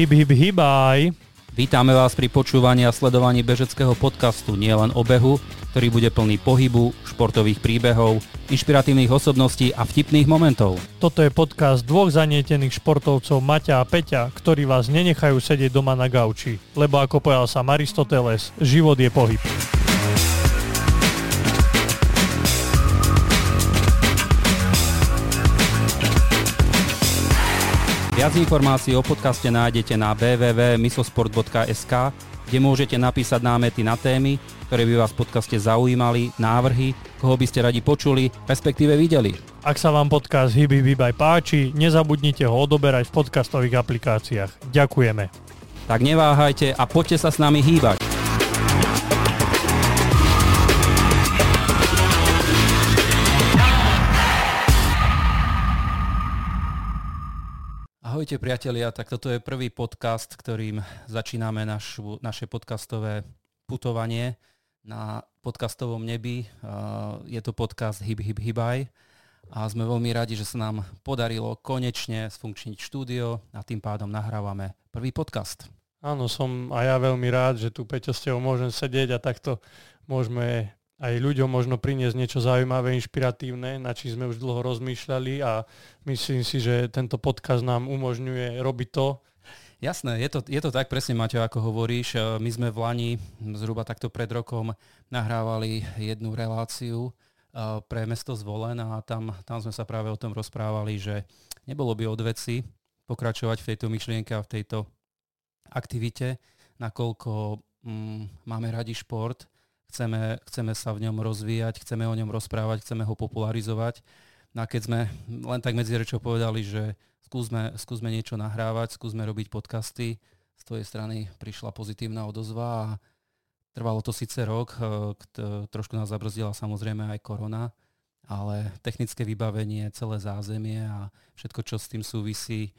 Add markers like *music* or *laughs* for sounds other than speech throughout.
Hyb, hyb, hybaj. Vítame vás pri počúvaní a sledovaní bežeckého podcastu nielen o behu, ktorý bude plný pohybu, športových príbehov, inšpiratívnych osobností a vtipných momentov. Toto je podcast dvoch zanietených športovcov Maťa a Peťa, ktorí vás nenechajú sedieť doma na gauči, lebo ako povedal sa Aristoteles, život je pohyb. Viac informácií o podcaste nájdete na www.misosport.sk, kde môžete napísať námety na témy, ktoré by vás v podcaste zaujímali, návrhy, koho by ste radi počuli, respektíve videli. Ak sa vám podcast Hyby Vybaj páči, nezabudnite ho odoberať v podcastových aplikáciách. Ďakujeme. Tak neváhajte a poďte sa s nami hýbať. Ahojte priatelia, tak toto je prvý podcast, ktorým začíname našu, naše podcastové putovanie na podcastovom nebi. Je to podcast Hyb Hyb Hybaj a sme veľmi radi, že sa nám podarilo konečne sfunkčniť štúdio a tým pádom nahrávame prvý podcast. Áno, som a ja veľmi rád, že tu Peťo s tebou môžem sedieť a takto môžeme aj ľuďom možno priniesť niečo zaujímavé, inšpiratívne, na čím sme už dlho rozmýšľali a myslím si, že tento podcast nám umožňuje robiť to. Jasné, je to, je to tak presne, Maťo, ako hovoríš. E, my sme v Lani, zhruba takto pred rokom, nahrávali jednu reláciu e, pre mesto Zvolen a tam, tam sme sa práve o tom rozprávali, že nebolo by od veci pokračovať v tejto myšlienke a v tejto aktivite, nakoľko mm, máme radi šport chceme, chceme sa v ňom rozvíjať, chceme o ňom rozprávať, chceme ho popularizovať. No a keď sme len tak medzi rečou povedali, že skúsme, skúsme niečo nahrávať, skúsme robiť podcasty, z tvojej strany prišla pozitívna odozva a trvalo to síce rok, e, trošku nás zabrzdila samozrejme aj korona, ale technické vybavenie, celé zázemie a všetko, čo s tým súvisí,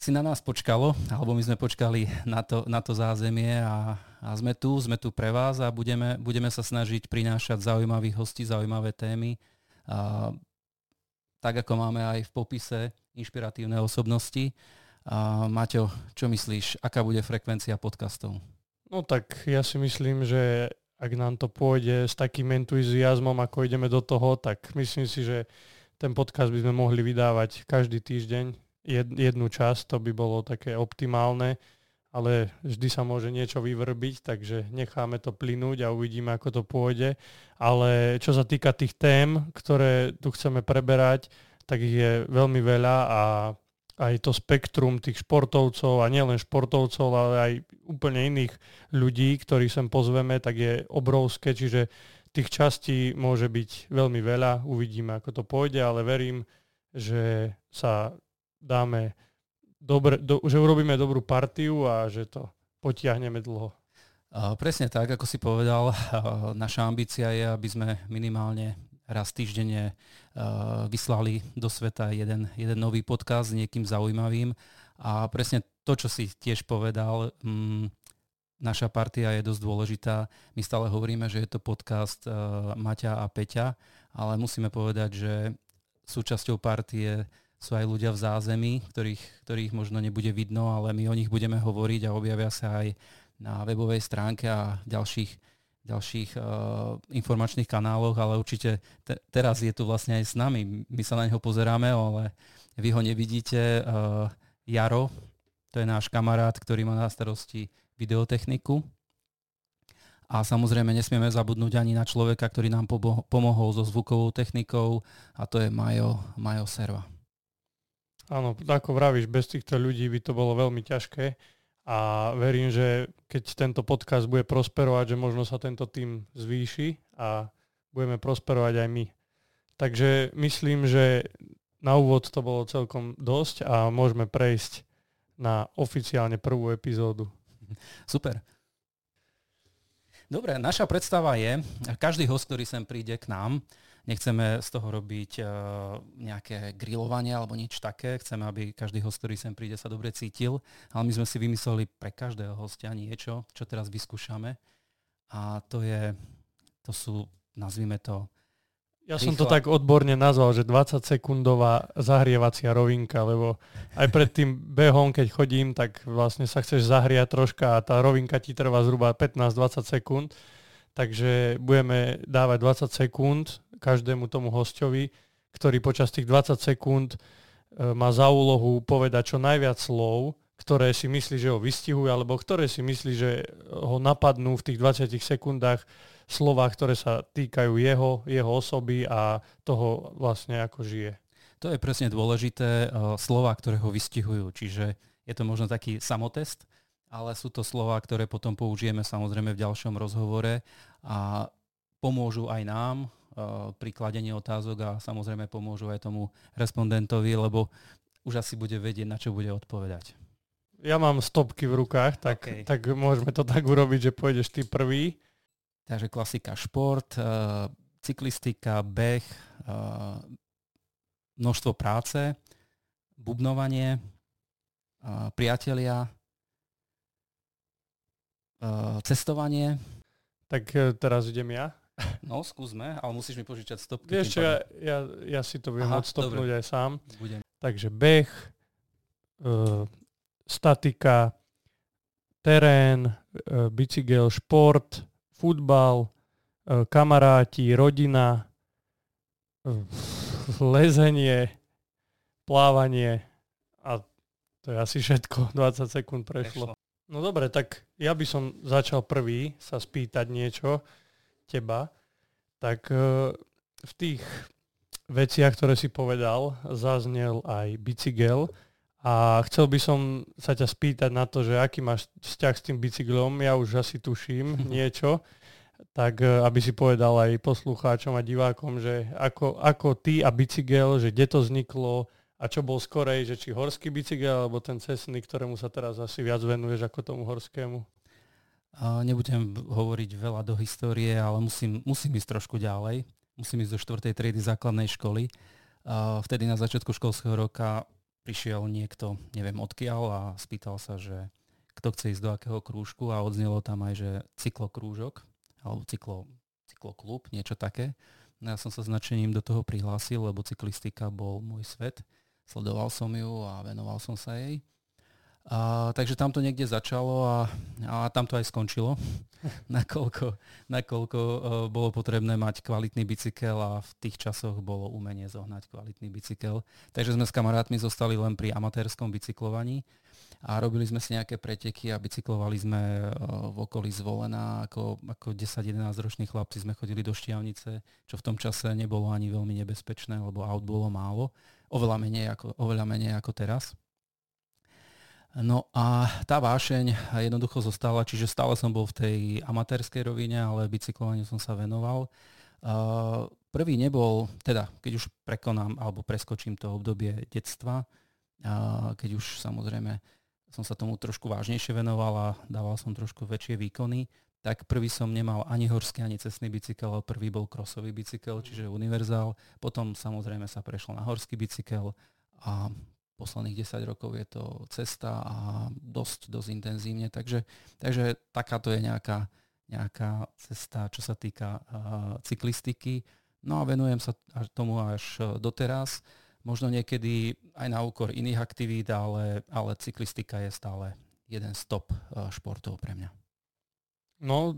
si na nás počkalo, alebo my sme počkali na to, na to zázemie a, a sme tu, sme tu pre vás a budeme, budeme sa snažiť prinášať zaujímavých hostí, zaujímavé témy. A, tak ako máme aj v popise inšpiratívne osobnosti. A, Maťo, čo myslíš, aká bude frekvencia podcastov? No tak ja si myslím, že ak nám to pôjde s takým entuziasmom, ako ideme do toho, tak myslím si, že ten podcast by sme mohli vydávať každý týždeň jednu časť, to by bolo také optimálne, ale vždy sa môže niečo vyvrbiť, takže necháme to plynúť a uvidíme, ako to pôjde. Ale čo sa týka tých tém, ktoré tu chceme preberať, tak ich je veľmi veľa a aj to spektrum tých športovcov a nielen športovcov, ale aj úplne iných ľudí, ktorých sem pozveme, tak je obrovské, čiže tých častí môže byť veľmi veľa, uvidíme, ako to pôjde, ale verím, že sa dáme dobre, do, že urobíme dobrú partiu a že to potiahneme dlho. Presne tak, ako si povedal, *laughs* naša ambícia je, aby sme minimálne raz týždenne uh, vyslali do sveta jeden, jeden nový podcast s niekým zaujímavým. A presne to, čo si tiež povedal, um, naša partia je dosť dôležitá. My stále hovoríme, že je to podcast uh, Maťa a Peťa, ale musíme povedať, že súčasťou partie sú aj ľudia v zázemí, ktorých, ktorých možno nebude vidno, ale my o nich budeme hovoriť a objavia sa aj na webovej stránke a ďalších, ďalších uh, informačných kanáloch, ale určite te, teraz je tu vlastne aj s nami. My sa na neho pozeráme, ale vy ho nevidíte. Uh, Jaro, to je náš kamarát, ktorý má na starosti videotechniku. A samozrejme nesmieme zabudnúť ani na človeka, ktorý nám pomohol so zvukovou technikou a to je Majo, Majo Serva. Áno, ako vravíš, bez týchto ľudí by to bolo veľmi ťažké a verím, že keď tento podcast bude prosperovať, že možno sa tento tým zvýši a budeme prosperovať aj my. Takže myslím, že na úvod to bolo celkom dosť a môžeme prejsť na oficiálne prvú epizódu. Super. Dobre, naša predstava je, každý host, ktorý sem príde k nám, Nechceme z toho robiť uh, nejaké grilovanie alebo nič také. Chceme, aby každý host, ktorý sem príde, sa dobre cítil. Ale my sme si vymysleli pre každého hostia niečo, čo teraz vyskúšame. A to je, to sú, nazvime to, Ja som to tak odborne nazval, že 20 sekundová zahrievacia rovinka, lebo aj pred tým behom, keď chodím, tak vlastne sa chceš zahriať troška a tá rovinka ti trvá zhruba 15-20 sekúnd. Takže budeme dávať 20 sekúnd každému tomu hostovi, ktorý počas tých 20 sekúnd e, má za úlohu povedať čo najviac slov, ktoré si myslí, že ho vystihujú, alebo ktoré si myslí, že ho napadnú v tých 20 sekundách slova, ktoré sa týkajú jeho, jeho osoby a toho vlastne ako žije. To je presne dôležité, uh, slova, ktoré ho vystihujú. Čiže je to možno taký samotest, ale sú to slova, ktoré potom použijeme samozrejme v ďalšom rozhovore a pomôžu aj nám pri kladení otázok a samozrejme pomôžu aj tomu respondentovi, lebo už asi bude vedieť, na čo bude odpovedať. Ja mám stopky v rukách, tak, okay. tak môžeme to tak urobiť, že pôjdeš ty prvý Takže klasika šport, uh, cyklistika, beh, uh, množstvo práce, bubnovanie, priatelia, cestovanie. Tak teraz idem ja. No, skúsme, ale musíš mi požičať stopky. Vieš čo, ja, ja, ja si to viem odstopnúť aj sám. Budem. Takže beh, uh, statika, terén, uh, bicykel, šport, futbal, e, kamaráti, rodina, e, lezenie, plávanie a to je asi všetko. *laughs* 20 sekúnd prešlo. No dobre, tak ja by som začal prvý sa spýtať niečo teba. Tak e, v tých veciach, ktoré si povedal, zaznel aj bicykel. A chcel by som sa ťa spýtať na to, že aký máš vzťah s tým bicyklom, ja už asi tuším *laughs* niečo, tak e, aby si povedal aj poslucháčom a divákom, že ako, ako ty a bicykel, že kde to vzniklo a čo bol skorej, že či horský bicykel alebo ten cestný, ktorému sa teraz asi viac venuješ ako tomu horskému. Nebudem hovoriť veľa do histórie, ale musím, musím ísť trošku ďalej. Musím ísť do 4. triedy základnej školy. Vtedy na začiatku školského roka prišiel niekto, neviem odkiaľ a spýtal sa, že kto chce ísť do akého krúžku a odznelo tam aj, že cyklokrúžok alebo cyklo, cykloklub, niečo také. No ja som sa značením do toho prihlásil, lebo cyklistika bol môj svet. Sledoval som ju a venoval som sa jej. A, takže tam to niekde začalo a, a tam to aj skončilo, *laughs* nakoľko, nakoľko uh, bolo potrebné mať kvalitný bicykel a v tých časoch bolo umenie zohnať kvalitný bicykel. Takže sme s kamarátmi zostali len pri amatérskom bicyklovaní a robili sme si nejaké preteky a bicyklovali sme uh, v okolí zvolená. Ako, ako 10-11 roční chlapci sme chodili do Štiavnice, čo v tom čase nebolo ani veľmi nebezpečné, lebo aut bolo málo. Oveľa menej ako, oveľa menej ako teraz. No a tá vášeň jednoducho zostala, čiže stále som bol v tej amatérskej rovine, ale bicyklovaniu som sa venoval. Prvý nebol, teda keď už prekonám alebo preskočím to obdobie detstva, keď už samozrejme som sa tomu trošku vážnejšie venoval a dával som trošku väčšie výkony, tak prvý som nemal ani horský, ani cestný bicykel, ale prvý bol krosový bicykel, čiže univerzál. Potom samozrejme sa prešlo na horský bicykel a posledných 10 rokov je to cesta a dosť, dosť intenzívne. Takže, takže takáto je nejaká, nejaká cesta, čo sa týka uh, cyklistiky. No a venujem sa tomu až doteraz. Možno niekedy aj na úkor iných aktivít, ale, ale cyklistika je stále jeden stop uh, športov pre mňa. No,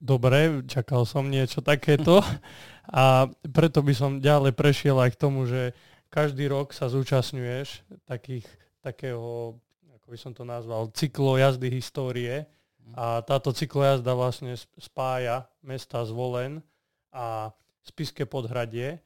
dobre, čakal som niečo takéto *laughs* a preto by som ďalej prešiel aj k tomu, že každý rok sa zúčastňuješ takých, takého, ako by som to nazval, cyklojazdy histórie a táto cyklojazda vlastne spája mesta Zvolen a Spiske podhradie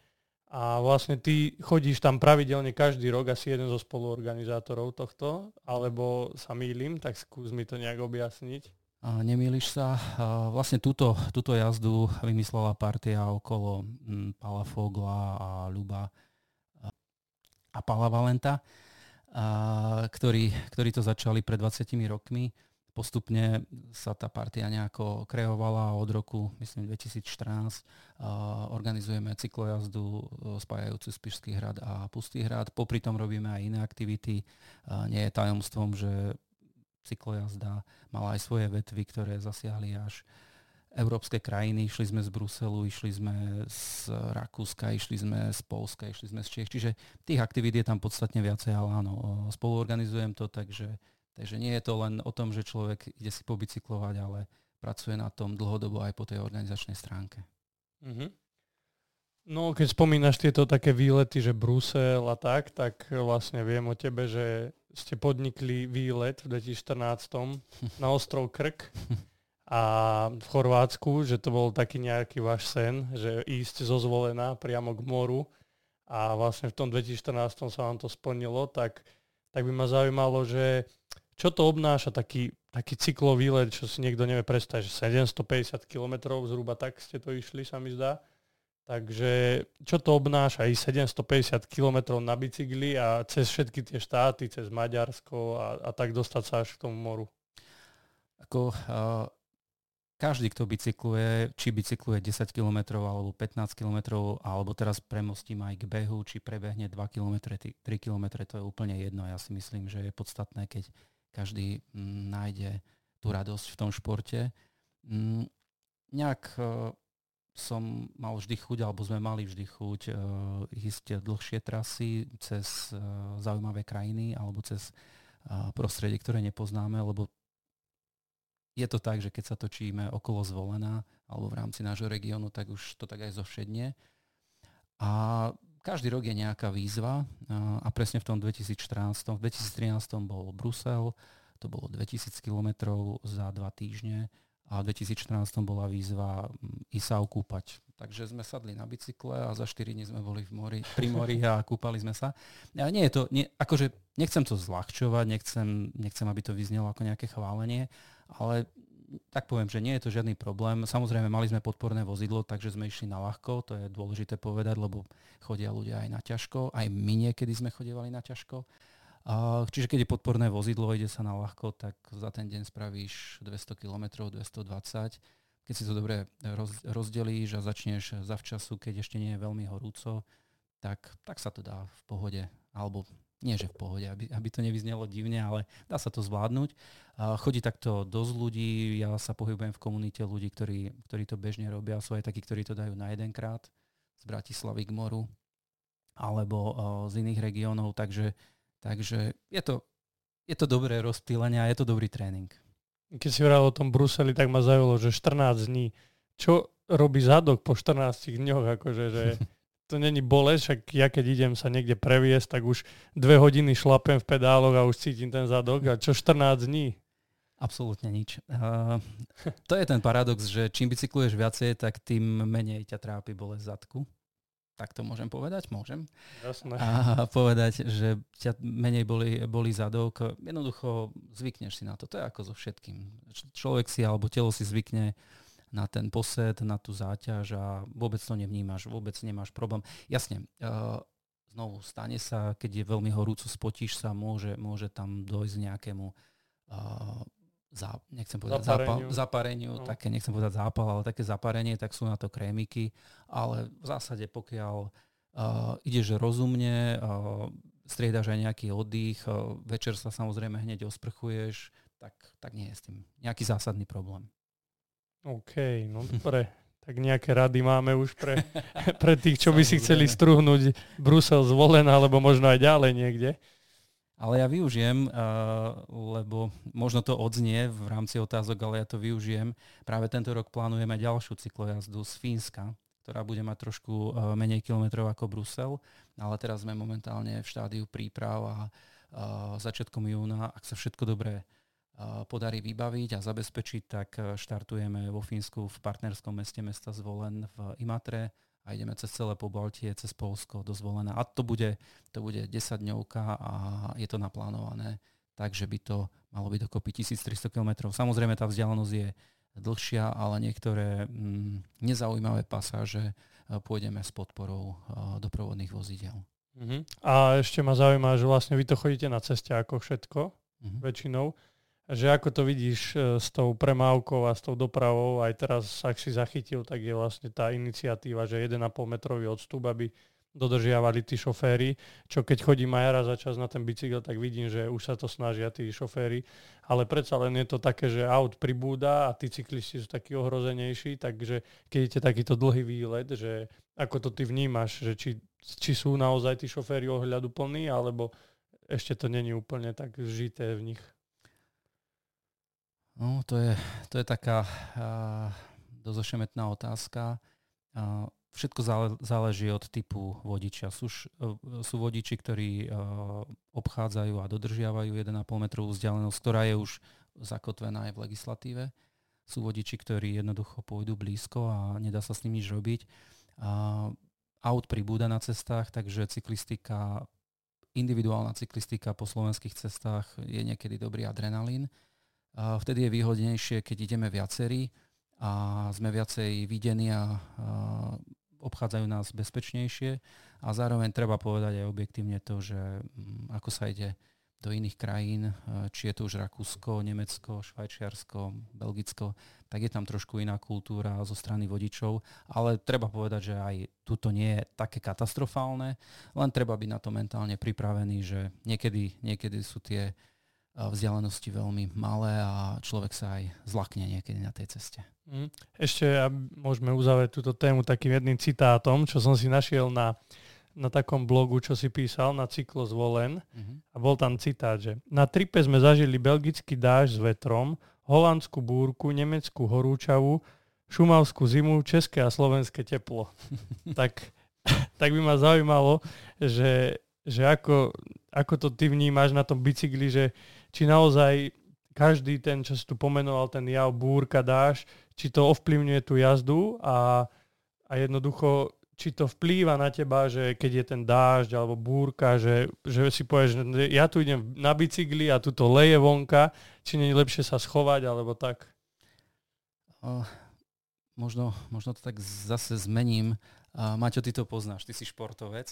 a vlastne ty chodíš tam pravidelne každý rok, asi jeden zo spoluorganizátorov tohto, alebo sa mýlim, tak skús mi to nejak objasniť. A nemýliš sa. A vlastne túto, túto jazdu vymyslela partia okolo mm, Pala Fogla a Ľuba a Pala Valenta, a, ktorí, ktorí to začali pred 20 rokmi. Postupne sa tá partia nejako kreovala od roku, myslím, 2014. A, organizujeme cyklojazdu e, spájajúcu Spišský hrad a Pustý hrad. Popri tom robíme aj iné aktivity. A, nie je tajomstvom, že cyklojazda mala aj svoje vetvy, ktoré zasiahli až európske krajiny, išli sme z Bruselu, išli sme z Rakúska, išli sme z Polska, išli sme z Čech, čiže tých aktivít je tam podstatne viacej, ale áno, spoluorganizujem to, takže, takže nie je to len o tom, že človek ide si pobicyklovať, ale pracuje na tom dlhodobo aj po tej organizačnej stránke. Mm-hmm. No, keď spomínaš tieto také výlety, že Brusel a tak, tak vlastne viem o tebe, že ste podnikli výlet v 2014 na ostrov Krk *laughs* a v Chorvátsku, že to bol taký nejaký váš sen, že ísť zo zvolená priamo k moru a vlastne v tom 2014 sa vám to splnilo, tak, tak by ma zaujímalo, že čo to obnáša taký, taký cyklový výlet, čo si niekto nevie predstaviť, že 750 km zhruba tak ste to išli, sa mi zdá. Takže čo to obnáša i 750 km na bicykli a cez všetky tie štáty, cez Maďarsko a, a tak dostať sa až k tomu moru? Ako, uh, každý, kto bicykluje, či bicykluje 10 km alebo 15 km, alebo teraz premostím aj k behu, či prebehne 2 km, 3 km, to je úplne jedno. Ja si myslím, že je podstatné, keď každý mm, nájde tú radosť v tom športe. Mm, nejak uh, som mal vždy chuť, alebo sme mali vždy chuť uh, ísť dlhšie trasy cez uh, zaujímavé krajiny alebo cez prostredie, ktoré nepoznáme, lebo je to tak, že keď sa točíme okolo zvolená alebo v rámci nášho regiónu, tak už to tak aj zovšedne. A každý rok je nejaká výzva a presne v tom 2014, v 2013 bol Brusel, to bolo 2000 kilometrov za dva týždne a v 2014 bola výzva mm, ísť sa okúpať. Takže sme sadli na bicykle a za 4 dní sme boli v mori, pri mori a kúpali sme sa. A nie je to, nie, akože nechcem to zľahčovať, nechcem, nechcem, aby to vyznelo ako nejaké chválenie, ale tak poviem, že nie je to žiadny problém. Samozrejme, mali sme podporné vozidlo, takže sme išli na ľahko, to je dôležité povedať, lebo chodia ľudia aj na ťažko, aj my niekedy sme chodievali na ťažko. Čiže keď je podporné vozidlo, ide sa na ľahko, tak za ten deň spravíš 200 km, 220 keď si to dobre roz, rozdelíš a začneš zavčasu, keď ešte nie je veľmi horúco, tak, tak sa to dá v pohode. Alebo nie, že v pohode, aby, aby to nevyznelo divne, ale dá sa to zvládnuť. Chodí takto dosť ľudí, ja sa pohybujem v komunite ľudí, ktorí, ktorí to bežne robia, sú aj takí, ktorí to dajú na jedenkrát z Bratislavy k moru alebo z iných regiónov, takže Takže je to, je to dobré rozptýlenie a je to dobrý tréning. Keď si hovoril o tom Bruseli, tak ma zaujalo, že 14 dní. Čo robí zadok po 14 dňoch? Akože, že *laughs* to není bolesť, však ja keď idem sa niekde previesť, tak už dve hodiny šlapem v pedáloch a už cítim ten zadok. A čo 14 dní? Absolútne nič. Uh, to je ten paradox, že čím bicykluješ viacej, tak tým menej ťa trápi bolesť zadku tak to môžem povedať? Môžem. Jasné. A povedať, že ťa menej boli, boli zadok. Jednoducho zvykneš si na to. To je ako so všetkým. Človek si alebo telo si zvykne na ten posed, na tú záťaž a vôbec to nevnímaš, vôbec nemáš problém. Jasne, uh, znovu stane sa, keď je veľmi horúco, spotíš sa, môže, môže tam dojsť nejakému uh, zá, nechcem povedať zapareniu, zápal, zapareniu no. také, nechcem povedať zápal, ale také zaparenie, tak sú na to krémiky, ale v zásade pokiaľ uh, ideš rozumne, uh, striedaš aj nejaký oddych, uh, večer sa samozrejme hneď osprchuješ, tak, tak nie je s tým nejaký zásadný problém. OK, no dobre. *laughs* tak nejaké rady máme už pre, *laughs* pre tých, čo by si chceli struhnúť Brusel zvolen, alebo možno aj ďalej niekde. Ale ja využijem, uh, lebo možno to odznie v rámci otázok, ale ja to využijem. Práve tento rok plánujeme ďalšiu cyklojazdu z Fínska, ktorá bude mať trošku uh, menej kilometrov ako Brusel, ale teraz sme momentálne v štádiu príprav a uh, začiatkom júna, ak sa všetko dobre podarí vybaviť a zabezpečiť, tak štartujeme vo Fínsku v partnerskom meste mesta Zvolen v Imatre a ideme cez celé Pobaltie, cez Polsko do Zvolena. A to bude, to bude 10 dňovka a je to naplánované tak, že by to malo byť dokopy 1300 km. Samozrejme tá vzdialenosť je dlhšia, ale niektoré mm, nezaujímavé pasáže e, pôjdeme s podporou uh, doprovodných vozidel. Uh-huh. A ešte ma zaujíma, že vlastne vy to chodíte na ceste ako všetko, uh-huh. väčšinou že ako to vidíš e, s tou premávkou a s tou dopravou, aj teraz, ak si zachytil, tak je vlastne tá iniciatíva, že 1,5 metrový odstup, aby dodržiavali tí šoféry, čo keď chodím aj raz za čas na ten bicykel, tak vidím, že už sa to snažia tí šoféry, ale predsa len je to také, že aut pribúda a tí cyklisti sú takí ohrozenejší, takže keď idete takýto dlhý výlet, že ako to ty vnímaš, že či, či sú naozaj tí šoféry ohľadu plní, alebo ešte to není úplne tak žité v nich. No, to je, to je taká uh, dosť ošemetná otázka. Uh, všetko záleží od typu vodiča. Sú, sú vodiči, ktorí obchádzajú a dodržiavajú 1,5 metrovú vzdialenosť, ktorá je už zakotvená aj v legislatíve. Sú vodiči, ktorí jednoducho pôjdu blízko a nedá sa s nimi nič robiť. Aut pribúda na cestách, takže cyklistika, individuálna cyklistika po slovenských cestách je niekedy dobrý adrenalín. Vtedy je výhodnejšie, keď ideme viacerí a sme viacej videní a, obchádzajú nás bezpečnejšie. A zároveň treba povedať aj objektívne to, že mm, ako sa ide do iných krajín, e, či je to už Rakúsko, Nemecko, Švajčiarsko, Belgicko, tak je tam trošku iná kultúra zo strany vodičov, ale treba povedať, že aj tuto nie je také katastrofálne, len treba byť na to mentálne pripravený, že niekedy, niekedy sú tie vzdialenosti veľmi malé a človek sa aj zlakne niekedy na tej ceste. Mm. Ešte môžeme uzavrieť túto tému takým jedným citátom, čo som si našiel na, na takom blogu, čo si písal na cyklo zvolen. Mm-hmm. A bol tam citát, že na tripe sme zažili belgický dáž s vetrom, holandskú búrku, nemeckú horúčavu, šumavskú zimu, české a slovenské teplo. *laughs* tak, tak by ma zaujímalo, že, že ako, ako to ty vnímaš na tom bicykli, že či naozaj každý ten, čo si tu pomenoval, ten jav, búrka, dáš, či to ovplyvňuje tú jazdu a, a jednoducho, či to vplýva na teba, že keď je ten dážď alebo búrka, že, že si povieš, že ja tu idem na bicykli a tu to leje vonka, či nie je lepšie sa schovať alebo tak? Uh, možno, možno to tak zase zmením. Uh, Maťo, ty to poznáš, ty si športovec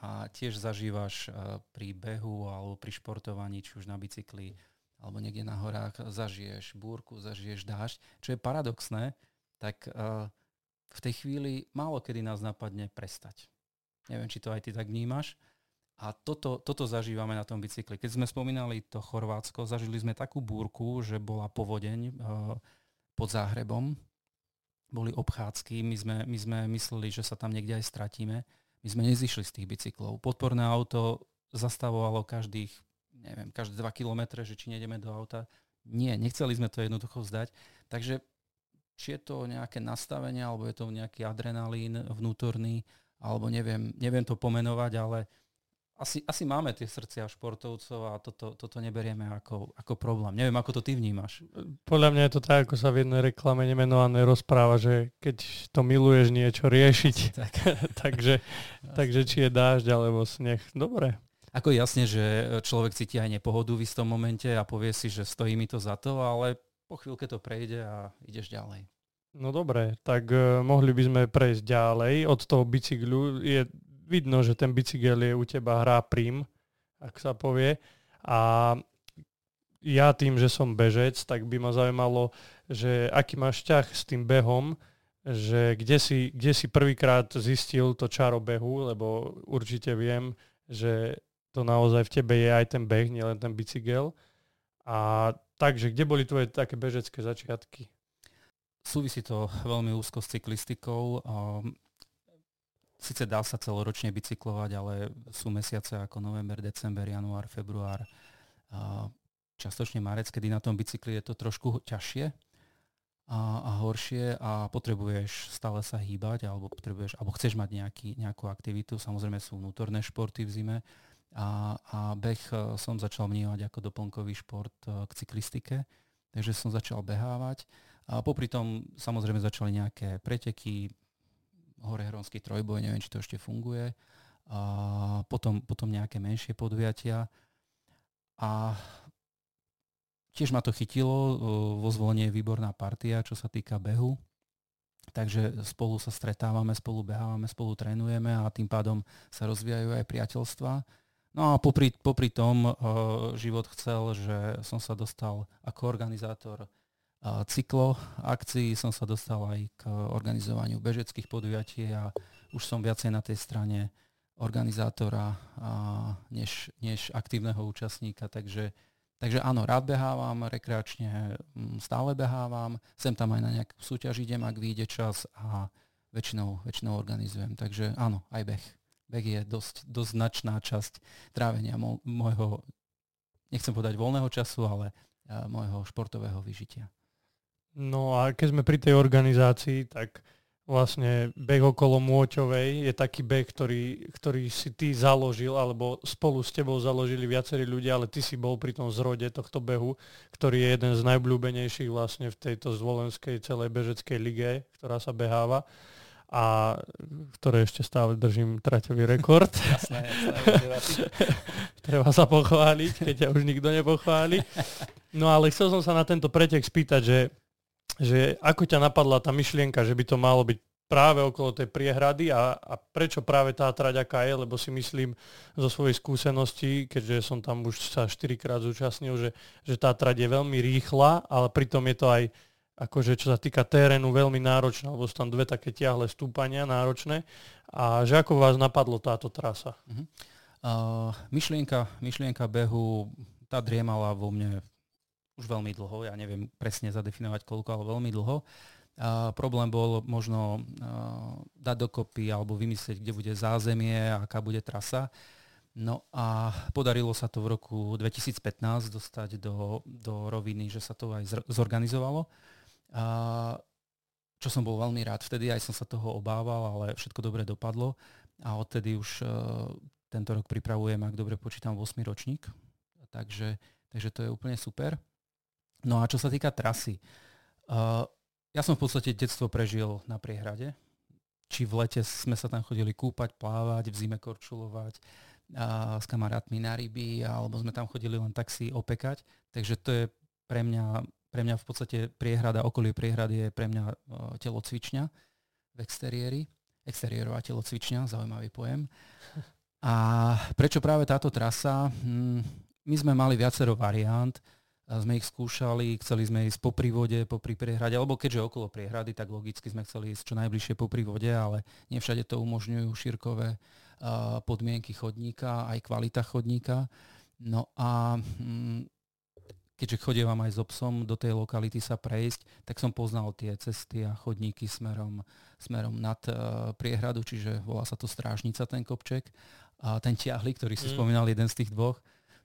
a tiež zažívaš eh, pri behu alebo pri športovaní, či už na bicykli alebo niekde na horách, zažiješ búrku, zažiješ dážď. Čo je paradoxné, tak uh, v tej chvíli málo kedy nás napadne prestať. Neviem, či to aj ty tak vnímaš. A toto, toto zažívame na tom bicykli. Keď sme spomínali to Chorvátsko, zažili sme takú búrku, že bola povodeň uh, pod Záhrebom. Boli obchádzky, my sme, my sme mysleli, že sa tam niekde aj stratíme my sme nezišli z tých bicyklov. Podporné auto zastavovalo každých, neviem, každé 2 kilometre, že či nejdeme do auta. Nie, nechceli sme to jednoducho vzdať. Takže či je to nejaké nastavenie, alebo je to nejaký adrenalín vnútorný, alebo neviem, neviem to pomenovať, ale asi, asi máme tie srdcia športovcov a toto, toto neberieme ako, ako problém. Neviem, ako to ty vnímaš. Podľa mňa je to tak, ako sa v jednej reklame nemenované rozpráva, že keď to miluješ niečo riešiť, *laughs* tak. *laughs* takže, takže či je dážď alebo sneh. Dobre. Ako jasne, že človek cíti aj nepohodu v istom momente a povie si, že stojí mi to za to, ale po chvíľke to prejde a ideš ďalej. No dobre, tak uh, mohli by sme prejsť ďalej. Od toho bicyklu je vidno, že ten bicykel je u teba hrá prim, ak sa povie. A ja tým, že som bežec, tak by ma zaujímalo, že aký máš vzťah s tým behom, že kde si, kde si prvýkrát zistil to čaro behu, lebo určite viem, že to naozaj v tebe je aj ten beh, nielen ten bicykel. A takže, kde boli tvoje také bežecké začiatky? Súvisí to veľmi úzko s cyklistikou. Sice dá sa celoročne bicyklovať, ale sú mesiace ako november, december, január, február, častočne marec, kedy na tom bicykli je to trošku ťažšie a, a horšie a potrebuješ stále sa hýbať alebo potrebuješ, alebo chceš mať nejaký, nejakú aktivitu. Samozrejme sú vnútorné športy v zime a, a beh e, som začal vnímať ako doplnkový šport e, k cyklistike, takže som začal behávať. A popri tom samozrejme začali nejaké preteky, Horehronský trojboj, neviem, či to ešte funguje. A potom, potom nejaké menšie podujatia. A tiež ma to chytilo, vo zvolenie je výborná partia, čo sa týka behu. Takže spolu sa stretávame, spolu behávame, spolu trénujeme a tým pádom sa rozvíjajú aj priateľstva. No a popri, popri tom uh, život chcel, že som sa dostal ako organizátor cyklo akcií som sa dostal aj k organizovaniu bežeckých podujatí a už som viacej na tej strane organizátora než, než aktívneho účastníka. Takže, takže áno, rád behávam, rekreačne mm, stále behávam, sem tam aj na nejakú súťaž idem, ak vyjde čas a väčšinou, väčšinou organizujem. Takže áno, aj beh. Beh je dosť, dosť značná časť trávenia môjho, nechcem povedať voľného času, ale môjho športového vyžitia. No a keď sme pri tej organizácii, tak vlastne beh okolo Môťovej je taký beh, ktorý, ktorý si ty založil, alebo spolu s tebou založili viacerí ľudia, ale ty si bol pri tom zrode tohto behu, ktorý je jeden z najblúbenejších vlastne v tejto zvolenskej celej bežeckej lige, ktorá sa beháva a ktoré ešte stále držím traťový rekord. jasné, jasné, *laughs* Treba sa pochváliť, keď ťa už nikto nepochváli. No ale chcel som sa na tento pretek spýtať, že že ako ťa napadla tá myšlienka, že by to malo byť práve okolo tej priehrady a, a prečo práve tá trať aká je, lebo si myslím zo svojej skúsenosti, keďže som tam už sa 4 krát zúčastnil, že, že tá trať je veľmi rýchla, ale pritom je to aj akože čo sa týka terénu veľmi náročné, lebo sú tam dve také tiahle stúpania náročné. A že ako vás napadlo táto trasa? Uh-huh. Uh, myšlienka, myšlienka behu, tá driemala vo mne už veľmi dlho, ja neviem presne zadefinovať koľko, ale veľmi dlho. A problém bol možno uh, dať dokopy alebo vymyslieť, kde bude zázemie, aká bude trasa. No a podarilo sa to v roku 2015 dostať do, do roviny, že sa to aj zorganizovalo. A, čo som bol veľmi rád vtedy, aj som sa toho obával, ale všetko dobre dopadlo. A odtedy už uh, tento rok pripravujem, ak dobre počítam, 8 ročník. Takže, takže to je úplne super. No a čo sa týka trasy, uh, ja som v podstate detstvo prežil na priehrade. Či v lete sme sa tam chodili kúpať, plávať, v zime korčulovať, a s kamarátmi na ryby, alebo sme tam chodili len tak si opekať. Takže to je pre mňa, pre mňa v podstate priehrada, okolie priehrady je pre mňa uh, telocvičňa v exteriéri. Exteriérová telocvičňa, zaujímavý pojem. A prečo práve táto trasa? Hm, my sme mali viacero variant sme ich skúšali, chceli sme ísť po prívode, po priehrade, alebo keďže okolo priehrady, tak logicky sme chceli ísť čo najbližšie po prívode, ale nie všade to umožňujú šírkové podmienky chodníka, aj kvalita chodníka. No a mm, keďže chodievam aj s so obsom do tej lokality sa prejsť, tak som poznal tie cesty a chodníky smerom, smerom nad uh, priehradu, čiže volá sa to Strážnica ten kopček. A ten ťahli, ktorý si mm. spomínal, jeden z tých dvoch,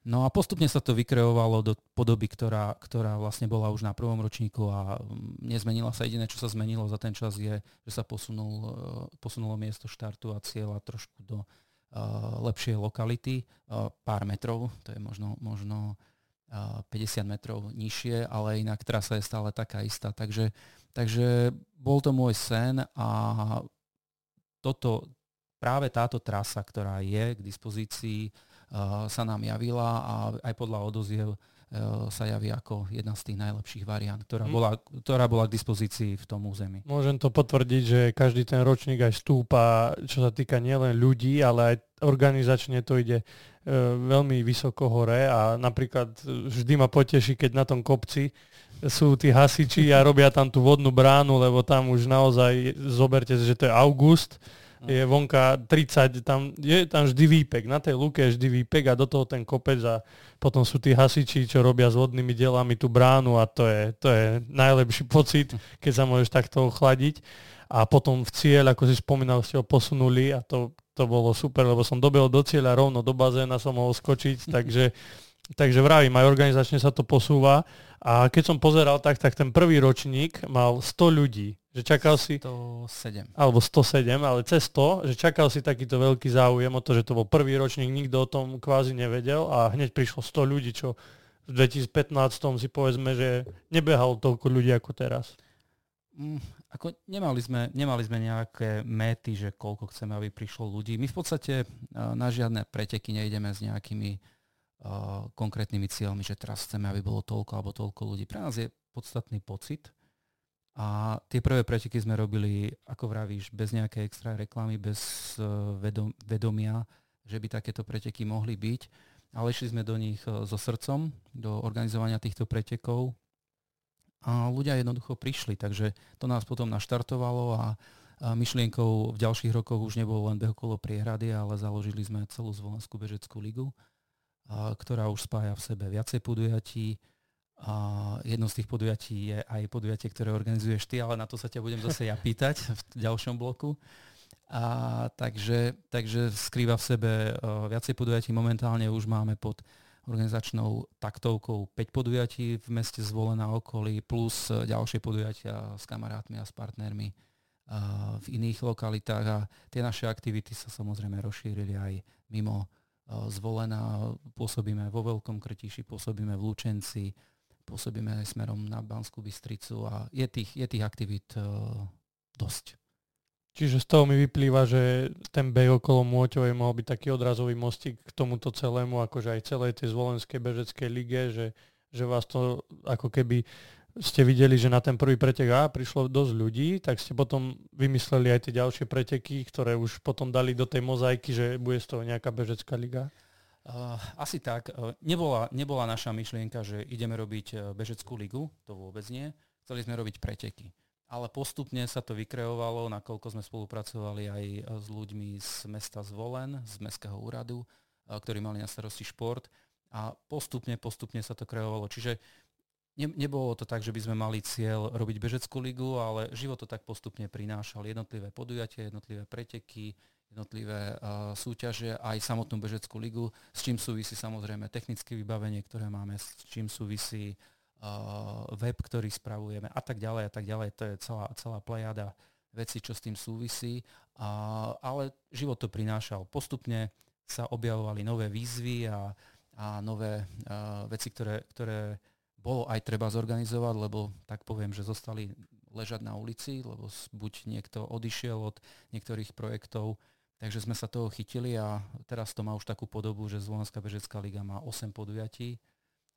No a postupne sa to vykreovalo do podoby, ktorá, ktorá vlastne bola už na prvom ročníku a nezmenila sa. Jediné, čo sa zmenilo za ten čas je, že sa posunul, e, posunulo miesto štartu a cieľa trošku do uh, lepšej lokality, uh, pár metrov, to je možno, možno uh, 50 metrov nižšie, ale inak trasa je stále taká istá. Takže, takže bol to môj sen a toto, práve táto trasa, ktorá je k dispozícii, sa nám javila a aj podľa odoziev eh, sa javí ako jedna z tých najlepších variant, ktorá, hm. bola, ktorá bola k dispozícii v tom území. Môžem to potvrdiť, že každý ten ročník aj stúpa, čo sa týka nielen ľudí, ale aj organizačne to ide e, veľmi vysoko hore a napríklad vždy ma poteší, keď na tom kopci sú tí hasiči a robia tam tú vodnú bránu, lebo tam už naozaj zoberte, že to je august, je vonka 30, tam je tam vždy výpek, na tej luke je vždy výpek a do toho ten kopec a potom sú tí hasiči, čo robia s vodnými dielami tú bránu a to je, to je najlepší *laughs* pocit, keď sa môžeš takto ochladiť. A potom v cieľ, ako si spomínal, ste ho posunuli a to, to bolo super, lebo som dobehol do cieľa rovno do bazéna, som mohol skočiť, *laughs* takže Takže vravím, aj organizačne sa to posúva. A keď som pozeral tak, tak ten prvý ročník mal 100 ľudí. Že čakal si... 107. Alebo 107, ale cez to, že čakal si takýto veľký záujem o to, že to bol prvý ročník, nikto o tom kvázi nevedel a hneď prišlo 100 ľudí, čo v 2015 si povedzme, že nebehalo toľko ľudí ako teraz. Mm, ako nemali sme, nemali sme nejaké méty, že koľko chceme, aby prišlo ľudí. My v podstate na žiadne preteky nejdeme s nejakými uh, konkrétnymi cieľmi, že teraz chceme, aby bolo toľko alebo toľko ľudí. Pre nás je podstatný pocit, a tie prvé preteky sme robili, ako vravíš, bez nejakej extra reklamy, bez e, vedom, vedomia, že by takéto preteky mohli byť. Ale išli sme do nich e, so srdcom, do organizovania týchto pretekov. A ľudia jednoducho prišli, takže to nás potom naštartovalo a myšlienkou v ďalších rokoch už nebolo len beh okolo priehrady, ale založili sme celú Zvolenskú bežeckú ligu, ktorá už spája v sebe viacej podujatí. A jedno z tých podujatí je aj podujatie, ktoré organizuješ ty, ale na to sa ťa budem zase ja pýtať v ďalšom bloku. A takže, takže skrýva v sebe viacej podujatí. Momentálne už máme pod organizačnou taktovkou 5 podujatí v meste zvolená okolí, plus ďalšie podujatia s kamarátmi a s partnermi v iných lokalitách a tie naše aktivity sa samozrejme rozšírili aj mimo zvolená. Pôsobíme vo Veľkom Krtiši, pôsobíme v Lučenci, pôsobíme aj smerom na Banskú Bystricu a je tých, je tých aktivít dosť. Čiže z toho mi vyplýva, že ten beh okolo Môťovej mohol byť taký odrazový mostík k tomuto celému, akože aj celej tej zvolenskej bežeckej lige, že, že vás to ako keby ste videli, že na ten prvý pretek A prišlo dosť ľudí, tak ste potom vymysleli aj tie ďalšie preteky, ktoré už potom dali do tej mozaiky, že bude z toho nejaká bežecká liga? Uh, asi tak. Uh, nebola, nebola naša myšlienka, že ideme robiť uh, bežeckú ligu, to vôbec nie. Chceli sme robiť preteky ale postupne sa to vykreovalo, nakoľko sme spolupracovali aj s ľuďmi z mesta Zvolen, z Mestského úradu, ktorí mali na starosti šport a postupne, postupne sa to kreovalo. Čiže ne, nebolo to tak, že by sme mali cieľ robiť bežeckú ligu, ale život to tak postupne prinášal. Jednotlivé podujatie, jednotlivé preteky, jednotlivé uh, súťaže, aj samotnú bežeckú ligu, s čím súvisí samozrejme technické vybavenie, ktoré máme, s čím súvisí web, ktorý spravujeme a tak ďalej a tak ďalej. To je celá, celá plejada veci, čo s tým súvisí. A, ale život to prinášal. Postupne sa objavovali nové výzvy a, a nové a, veci, ktoré, ktoré bolo aj treba zorganizovať, lebo tak poviem, že zostali ležať na ulici, lebo buď niekto odišiel od niektorých projektov, takže sme sa toho chytili a teraz to má už takú podobu, že Zvolenská bežecká liga má 8 podujatí,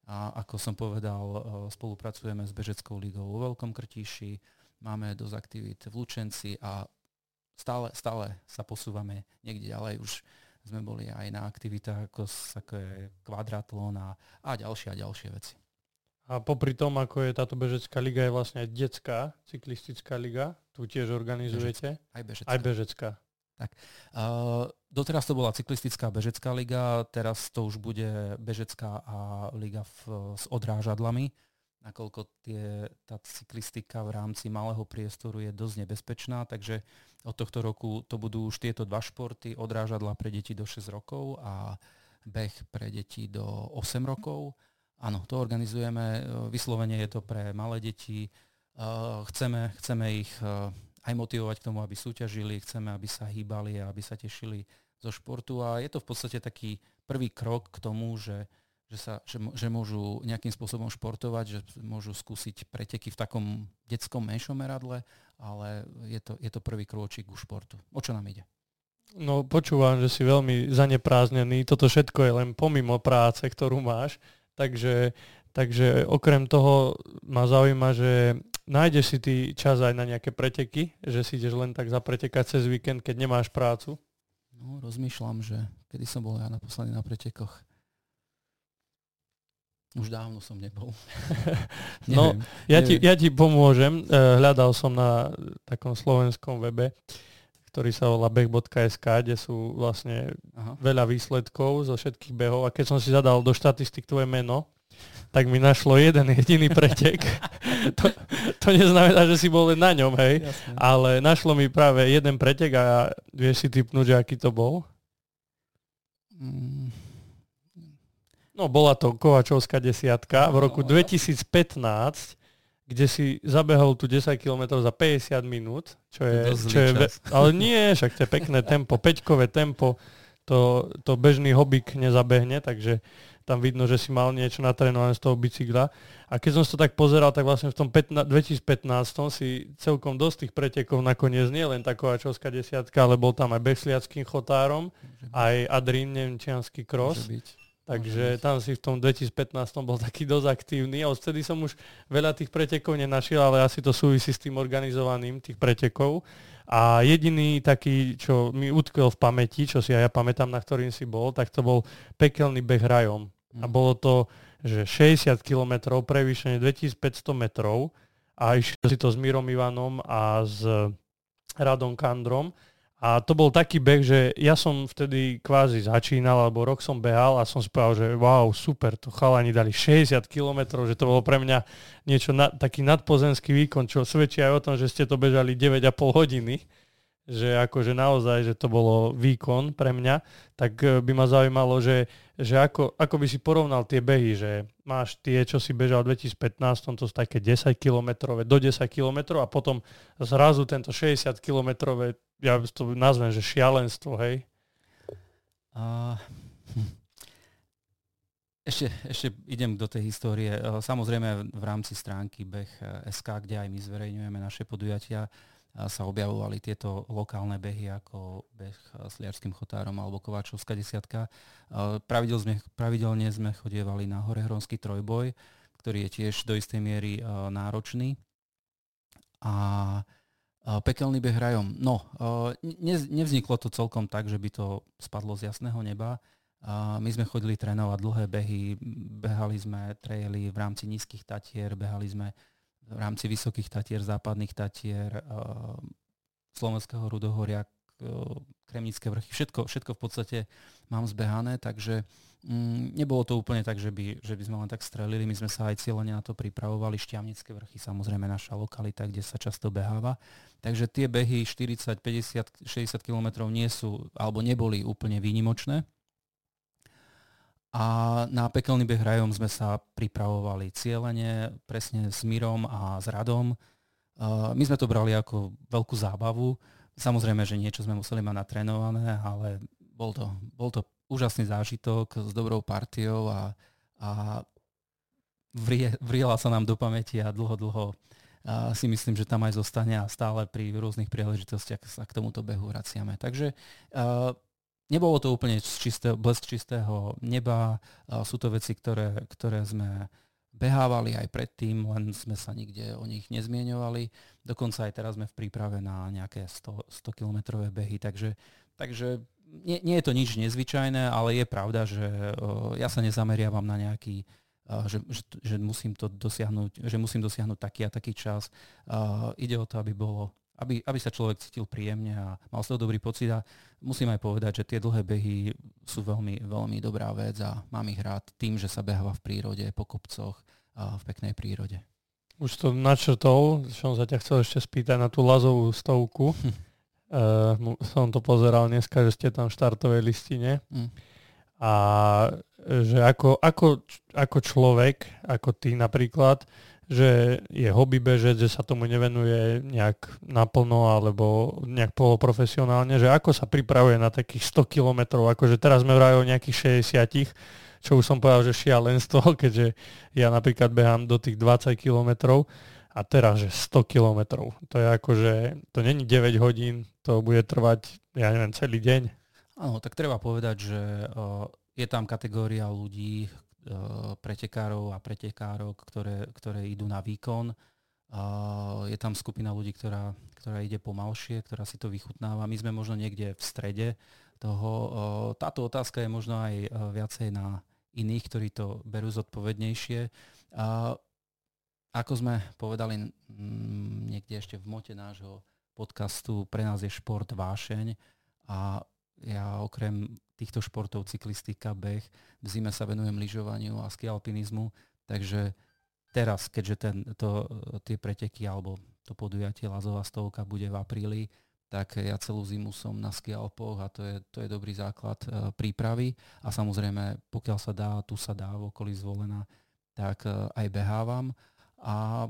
a ako som povedal, e, spolupracujeme s Bežeckou ligou vo Veľkom Krtíši, máme dosť aktivít v Lučenci a stále, stále sa posúvame niekde ďalej. Už sme boli aj na aktivitách ako, ako je kvadratlón a, a ďalšie a ďalšie veci. A popri tom, ako je táto bežecká liga, je vlastne aj detská cyklistická liga. Tu tiež organizujete. Bežecká. Aj bežecká. Aj bežecká. Tak. Uh, doteraz to bola cyklistická bežecká liga, teraz to už bude bežecká a liga v, s odrážadlami, nakoľko tie, tá cyklistika v rámci malého priestoru je dosť nebezpečná, takže od tohto roku to budú už tieto dva športy, odrážadla pre deti do 6 rokov a beh pre deti do 8 rokov. Áno, to organizujeme, vyslovene je to pre malé deti, chceme, chceme ich aj motivovať k tomu, aby súťažili, chceme, aby sa hýbali a aby sa tešili zo športu a je to v podstate taký prvý krok k tomu, že, že, sa, že, že môžu nejakým spôsobom športovať, že môžu skúsiť preteky v takom detskom menšom meradle, ale je to, je to prvý krôčik ku športu. O čo nám ide? No počúvam, že si veľmi zanepráznený. Toto všetko je len pomimo práce, ktorú máš. Takže, takže okrem toho ma zaujíma, že nájdeš si ty čas aj na nejaké preteky, že si ideš len tak zapretekať cez víkend, keď nemáš prácu? No, rozmýšľam, že kedy som bol ja naposledy na pretekoch. Už dávno som nebol. *laughs* no, ja ti, ja ti pomôžem. Eh, hľadal som na takom slovenskom webe, ktorý sa volá beh.sk, kde sú vlastne Aha. veľa výsledkov zo všetkých behov. A keď som si zadal do štatistik tvoje meno, tak mi našlo jeden jediný pretek. *laughs* to, to neznamená, že si bol len na ňom, hej. Jasne. Ale našlo mi práve jeden pretek a vieš si typnúť, že aký to bol? Mm. No bola to Kovačovská desiatka v roku 2015, kde si zabehol tu 10 km za 50 minút, čo je, čo je ale nie, však to je pekné tempo, *laughs* peťkové tempo, to, to bežný hobík nezabehne, takže tam vidno, že si mal niečo natrénované z toho bicykla. A keď som to tak pozeral, tak vlastne v tom 15, 2015 si celkom dosť tých pretekov nakoniec nie len taková čovská desiatka, ale bol tam aj Besliackým chotárom, aj Adrín, Nemčianský cross. Takže tam si v tom 2015 bol taký dosť aktívny a odtedy som už veľa tých pretekov nenašiel, ale asi to súvisí s tým organizovaným tých pretekov. A jediný taký, čo mi utkvel v pamäti, čo si aj ja pamätám, na ktorým si bol, tak to bol pekelný beh rajom. A mhm. bolo to, že 60 km, prevýšenie 2500 metrov a išiel si to s Mírom Ivanom a s Radom Kandrom. A to bol taký beh, že ja som vtedy kvázi začínal, alebo rok som behal a som si povedal, že wow, super, to chalani dali 60 km, že to bolo pre mňa niečo, na, taký nadpozemský výkon, čo svedčí aj o tom, že ste to bežali 9,5 hodiny že akože naozaj, že to bolo výkon pre mňa, tak e, by ma zaujímalo, že, že ako, ako by si porovnal tie behy, že máš tie, čo si bežal v 2015, to sú také 10 kilometrové, do 10 kilometrov a potom zrazu tento 60 kilometrové, ja to nazvem, že šialenstvo, hej? Uh, ešte, ešte idem do tej histórie. E, samozrejme v rámci stránky Beh SK, kde aj my zverejňujeme naše podujatia, sa objavovali tieto lokálne behy ako beh s Liarským chotárom alebo Kováčovská desiatka. Pravidel sme, pravidelne sme chodievali na Horehronský trojboj, ktorý je tiež do istej miery náročný. A pekelný beh rajom. No, nevzniklo to celkom tak, že by to spadlo z jasného neba. My sme chodili trénovať dlhé behy, behali sme traily v rámci nízkych tatier, behali sme v rámci Vysokých Tatier, Západných Tatier, Slovenského Rudohoria, eh, Kremnické vrchy, všetko, všetko v podstate mám zbehané, takže nebolo to úplne tak, že by, že by sme len tak strelili, my sme sa aj cieľene na to pripravovali, Šťavnické vrchy, samozrejme naša lokalita, kde sa často beháva, takže tie behy 40, 50, 60 km nie sú, alebo neboli úplne výnimočné, a na pekelný beh rajom sme sa pripravovali cieľene, presne s Mirom a s Radom. My sme to brali ako veľkú zábavu. Samozrejme, že niečo sme museli mať natrénované, ale bol to, bol to úžasný zážitok s dobrou partiou a, a vrie, vriela sa nám do pamäti a dlho, dlho a si myslím, že tam aj zostane a stále pri rôznych príležitostiach sa k tomuto behu vraciame. Takže uh, nebolo to úplne z čistého, blesk čistého neba. Sú to veci, ktoré, ktoré sme behávali aj predtým, len sme sa nikde o nich nezmieňovali. Dokonca aj teraz sme v príprave na nejaké 100, 100 kilometrové behy, takže, takže nie, nie je to nič nezvyčajné, ale je pravda, že ja sa nezameriavam na nejaký že, že, že, musím to dosiahnuť, že musím dosiahnuť taký a taký čas. Uh, ide o to, aby bolo aby, aby sa človek cítil príjemne a mal z toho dobrý pocit. A musím aj povedať, že tie dlhé behy sú veľmi, veľmi dobrá vec a mám ich rád tým, že sa beháva v prírode, po kopcoch a v peknej prírode. Už to načrtol, som sa ťa chcel ešte spýtať na tú lazovú stovku. *laughs* uh, *laughs* som to pozeral dneska, že ste tam v štartovej listine. Mm. A že ako, ako, ako človek, ako ty napríklad, že je hobby bežec, že sa tomu nevenuje nejak naplno alebo nejak poloprofesionálne, že ako sa pripravuje na takých 100 kilometrov, akože teraz sme vrajali o nejakých 60, čo už som povedal, že šialenstvo, *laughs* keďže ja napríklad behám do tých 20 kilometrov a teraz, že 100 kilometrov. To je akože, to není 9 hodín, to bude trvať, ja neviem, celý deň. Áno, tak treba povedať, že je tam kategória ľudí, Eh, pretekárov a pretekárok, ktoré, ktoré idú na výkon. Je tam skupina ľudí, ktorá, ktorá ide pomalšie, ktorá si to vychutnáva. My sme možno niekde v strede toho. Táto otázka je možno aj viacej na iných, ktorí to berú zodpovednejšie. Ako sme povedali niekde ešte v mote nášho podcastu, pre nás je šport vášeň a ja okrem týchto športov, cyklistika, beh, v zime sa venujem lyžovaniu a skialpinizmu, takže teraz, keďže ten, to, tie preteky alebo to podujatie Lazová stovka bude v apríli, tak ja celú zimu som na skialpoch a to je, to je dobrý základ e, prípravy. A samozrejme, pokiaľ sa dá, tu sa dá v okolí zvolená, tak e, aj behávam. A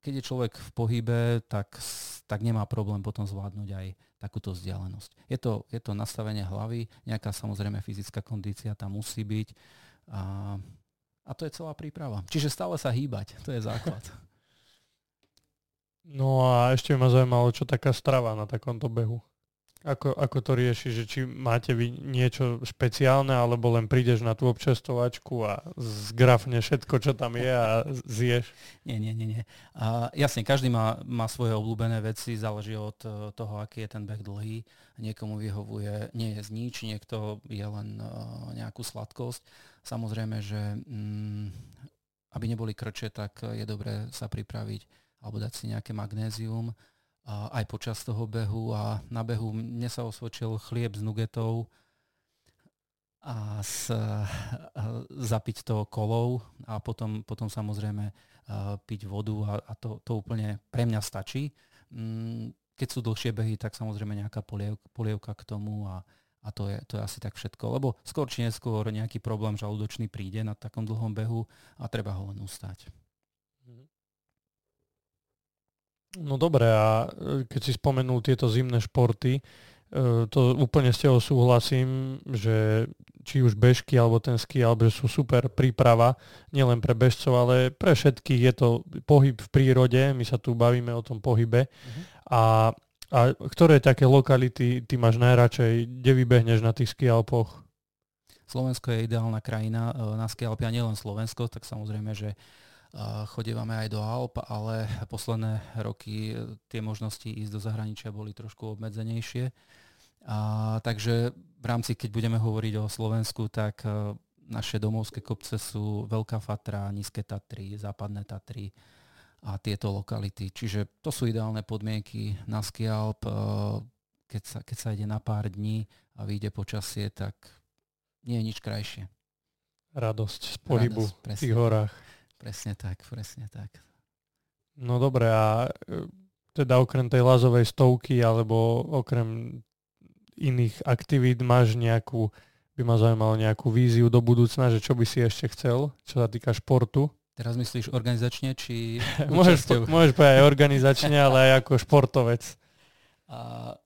keď je človek v pohybe, tak, tak nemá problém potom zvládnuť aj takúto vzdialenosť. Je to, je to nastavenie hlavy, nejaká samozrejme fyzická kondícia tam musí byť a, a to je celá príprava. Čiže stále sa hýbať, to je základ. *laughs* No a ešte ma zaujímalo, čo taká strava na takomto behu. Ako, ako to rieši, že či máte vy niečo špeciálne, alebo len prídeš na tú občestovačku a zgrafne všetko, čo tam je a zješ? Nie, nie, nie. nie. A jasne, každý má, má svoje obľúbené veci, záleží od e, toho, aký je ten beh dlhý. Niekomu vyhovuje, nie je nič, niekto je len uh, nejakú sladkosť. Samozrejme, že mm, aby neboli krče, tak je dobré sa pripraviť alebo dať si nejaké magnézium aj počas toho behu a na behu mne sa osvočil chlieb s nugetov a s, zapiť to kolou a potom, potom samozrejme piť vodu a, a to, to úplne pre mňa stačí. Mm, keď sú dlhšie behy, tak samozrejme nejaká polievka, polievka k tomu a, a to, je, to je asi tak všetko. Lebo skôr či neskôr nejaký problém žalúdočný príde na takom dlhom behu a treba ho len ustať. No dobre, a e, keď si spomenul tieto zimné športy, e, to úplne s tebou súhlasím, že či už bežky alebo ten ski, alebo že sú super príprava, nielen pre bežcov, ale pre všetkých je to pohyb v prírode, my sa tu bavíme o tom pohybe. Uh-huh. A, a ktoré také lokality ty máš najradšej, kde vybehneš na tých skialpoch? Slovensko je ideálna krajina e, na skialpy a nielen Slovensko, tak samozrejme, že chodívame aj do Alp, ale posledné roky e, tie možnosti ísť do zahraničia boli trošku obmedzenejšie. A, takže v rámci, keď budeme hovoriť o Slovensku, tak e, naše domovské kopce sú Veľká Fatra, Nízke Tatry, Západné Tatry a tieto lokality. Čiže to sú ideálne podmienky na ski Alp. E, keď sa, keď sa ide na pár dní a vyjde počasie, tak nie je nič krajšie. Radosť z pohybu Radosť, v tých horách. Presne tak, presne tak. No dobre, a e, teda okrem tej lazovej stovky alebo okrem iných aktivít máš nejakú, by ma zaujímalo nejakú víziu do budúcna, že čo by si ešte chcel, čo sa týka športu? Teraz myslíš organizačne, či *laughs* môžeš, po, môžeš povedať aj organizačne, ale aj ako športovec. A,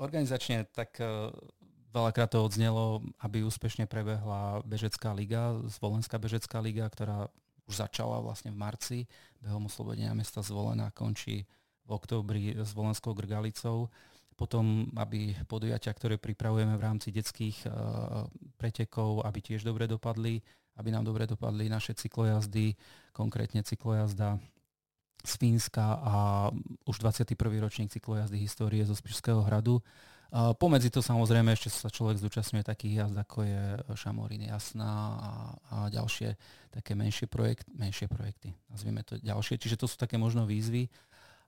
organizačne, tak uh, Veľakrát to odznelo, aby úspešne prebehla Bežecká liga, Zvolenská Bežecká liga, ktorá už začala vlastne v marci. Behom oslobodenia mesta Zvolená končí v októbri s Volenskou Grgalicou. Potom, aby podujatia, ktoré pripravujeme v rámci detských uh, pretekov, aby tiež dobre dopadli, aby nám dobre dopadli naše cyklojazdy, konkrétne cyklojazda z Fínska a už 21. ročník cyklojazdy histórie zo Spišského hradu Pomedzi to samozrejme ešte sa človek zúčastňuje takých jazd, ako je Šamorín Jasná a, a ďalšie také menšie, projekt, menšie projekty, nazvieme to ďalšie. Čiže to sú také možno výzvy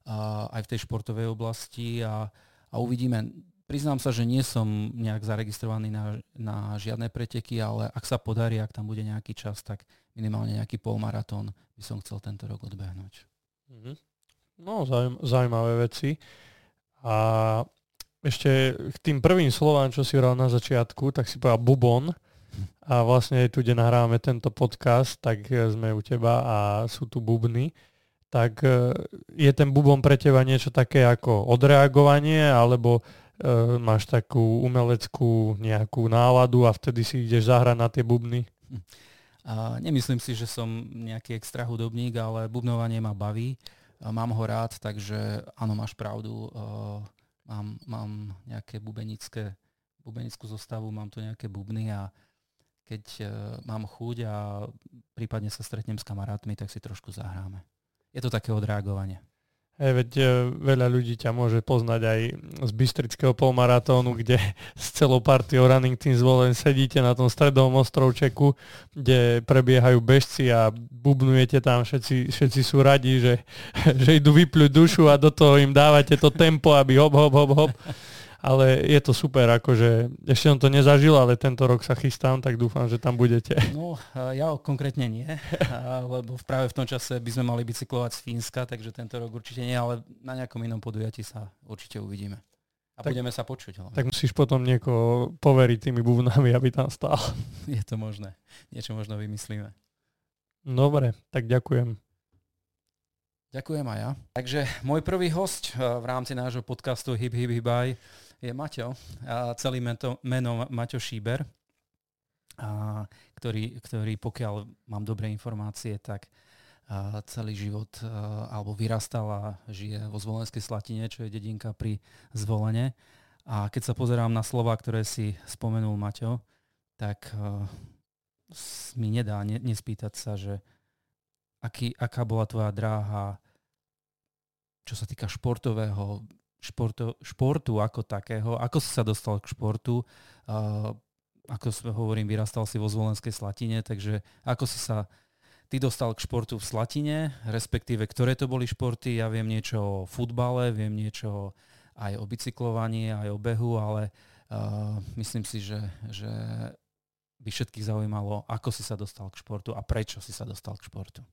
a, aj v tej športovej oblasti a, a uvidíme. Priznám sa, že nie som nejak zaregistrovaný na, na žiadne preteky, ale ak sa podarí, ak tam bude nejaký čas, tak minimálne nejaký polmaratón by som chcel tento rok odbehnúť. Mhm. No, zaujímavé veci. A ešte k tým prvým slovám, čo si hovoril na začiatku, tak si povedal bubon. A vlastne tu, kde nahrávame tento podcast, tak sme u teba a sú tu bubny. Tak e, je ten bubon pre teba niečo také ako odreagovanie, alebo e, máš takú umeleckú nejakú náladu a vtedy si ideš zahrať na tie bubny? A nemyslím si, že som nejaký extra hudobník, ale bubnovanie ma baví. Mám ho rád, takže áno, máš pravdu. E, mám, mám nejaké bubenické, bubenickú zostavu, mám tu nejaké bubny a keď uh, mám chuť a prípadne sa stretnem s kamarátmi, tak si trošku zahráme. Je to také odreagovanie. Hey, veď e, veľa ľudí ťa môže poznať aj z Bystrického polmaratónu, kde s celou partiou Running Team zvolen sedíte na tom stredovom ostrovčeku, kde prebiehajú bežci a bubnujete tam, všetci, všetci sú radi, že, *laughs* že idú vypľuť dušu a do toho im dávate to tempo, aby hop, hop, hop, hop ale je to super, akože ešte som to nezažil, ale tento rok sa chystám, tak dúfam, že tam budete. No, ja konkrétne nie, lebo práve v tom čase by sme mali bicyklovať z Fínska, takže tento rok určite nie, ale na nejakom inom podujatí sa určite uvidíme. A tak, budeme sa počuť. Ale. Tak musíš potom niekoho poveriť tými bubnami, aby tam stál. *laughs* Je to možné. Niečo možno vymyslíme. Dobre, tak ďakujem. Ďakujem aj ja. Takže môj prvý host eh, v rámci nášho podcastu Hip Hip Hibaj je Maťo, a celý meno, meno Maťo Šíber, a ktorý, ktorý, pokiaľ mám dobré informácie, tak a celý život a, alebo vyrastal a žije vo Zvolenskej Slatine, čo je dedinka pri Zvolene. A keď sa pozerám na slova, ktoré si spomenul Maťo, tak a, mi nedá ne, nespýtať sa, že aký, aká bola tvoja dráha, čo sa týka športového športo, športu ako takého. Ako si sa dostal k športu? Uh, ako hovorím, vyrastal si vo Zvolenskej Slatine, takže ako si sa ty dostal k športu v Slatine, respektíve ktoré to boli športy. Ja viem niečo o futbale, viem niečo aj o bicyklovaní, aj o behu, ale uh, myslím si, že, že by všetkých zaujímalo, ako si sa dostal k športu a prečo si sa dostal k športu.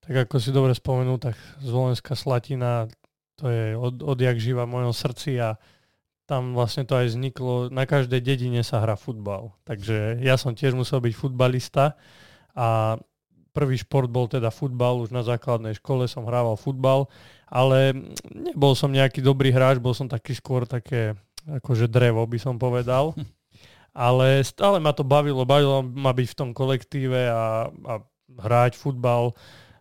Tak ako si dobre spomenul, tak Zvolenská Slatina, to je od, odjak živa v mojom srdci a tam vlastne to aj vzniklo, na každej dedine sa hrá futbal. Takže ja som tiež musel byť futbalista a prvý šport bol teda futbal, už na základnej škole som hrával futbal, ale nebol som nejaký dobrý hráč, bol som taký skôr také akože drevo by som povedal. *laughs* Ale stále ma to bavilo, bavilo ma byť v tom kolektíve a, a hrať futbal,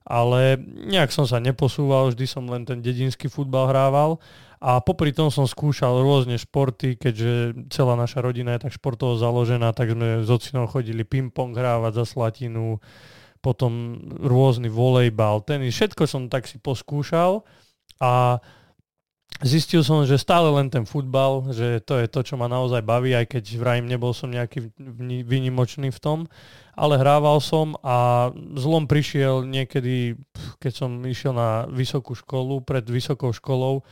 ale nejak som sa neposúval, vždy som len ten dedinský futbal hrával. A popri tom som skúšal rôzne športy, keďže celá naša rodina je tak športovo založená, tak sme s ocinom chodili ping-pong hrávať za Slatinu, potom rôzny volejbal, tenis, všetko som tak si poskúšal. A zistil som, že stále len ten futbal, že to je to, čo ma naozaj baví, aj keď vrajím nebol som nejaký výnimočný v tom, ale hrával som a zlom prišiel niekedy, keď som išiel na vysokú školu, pred vysokou školou,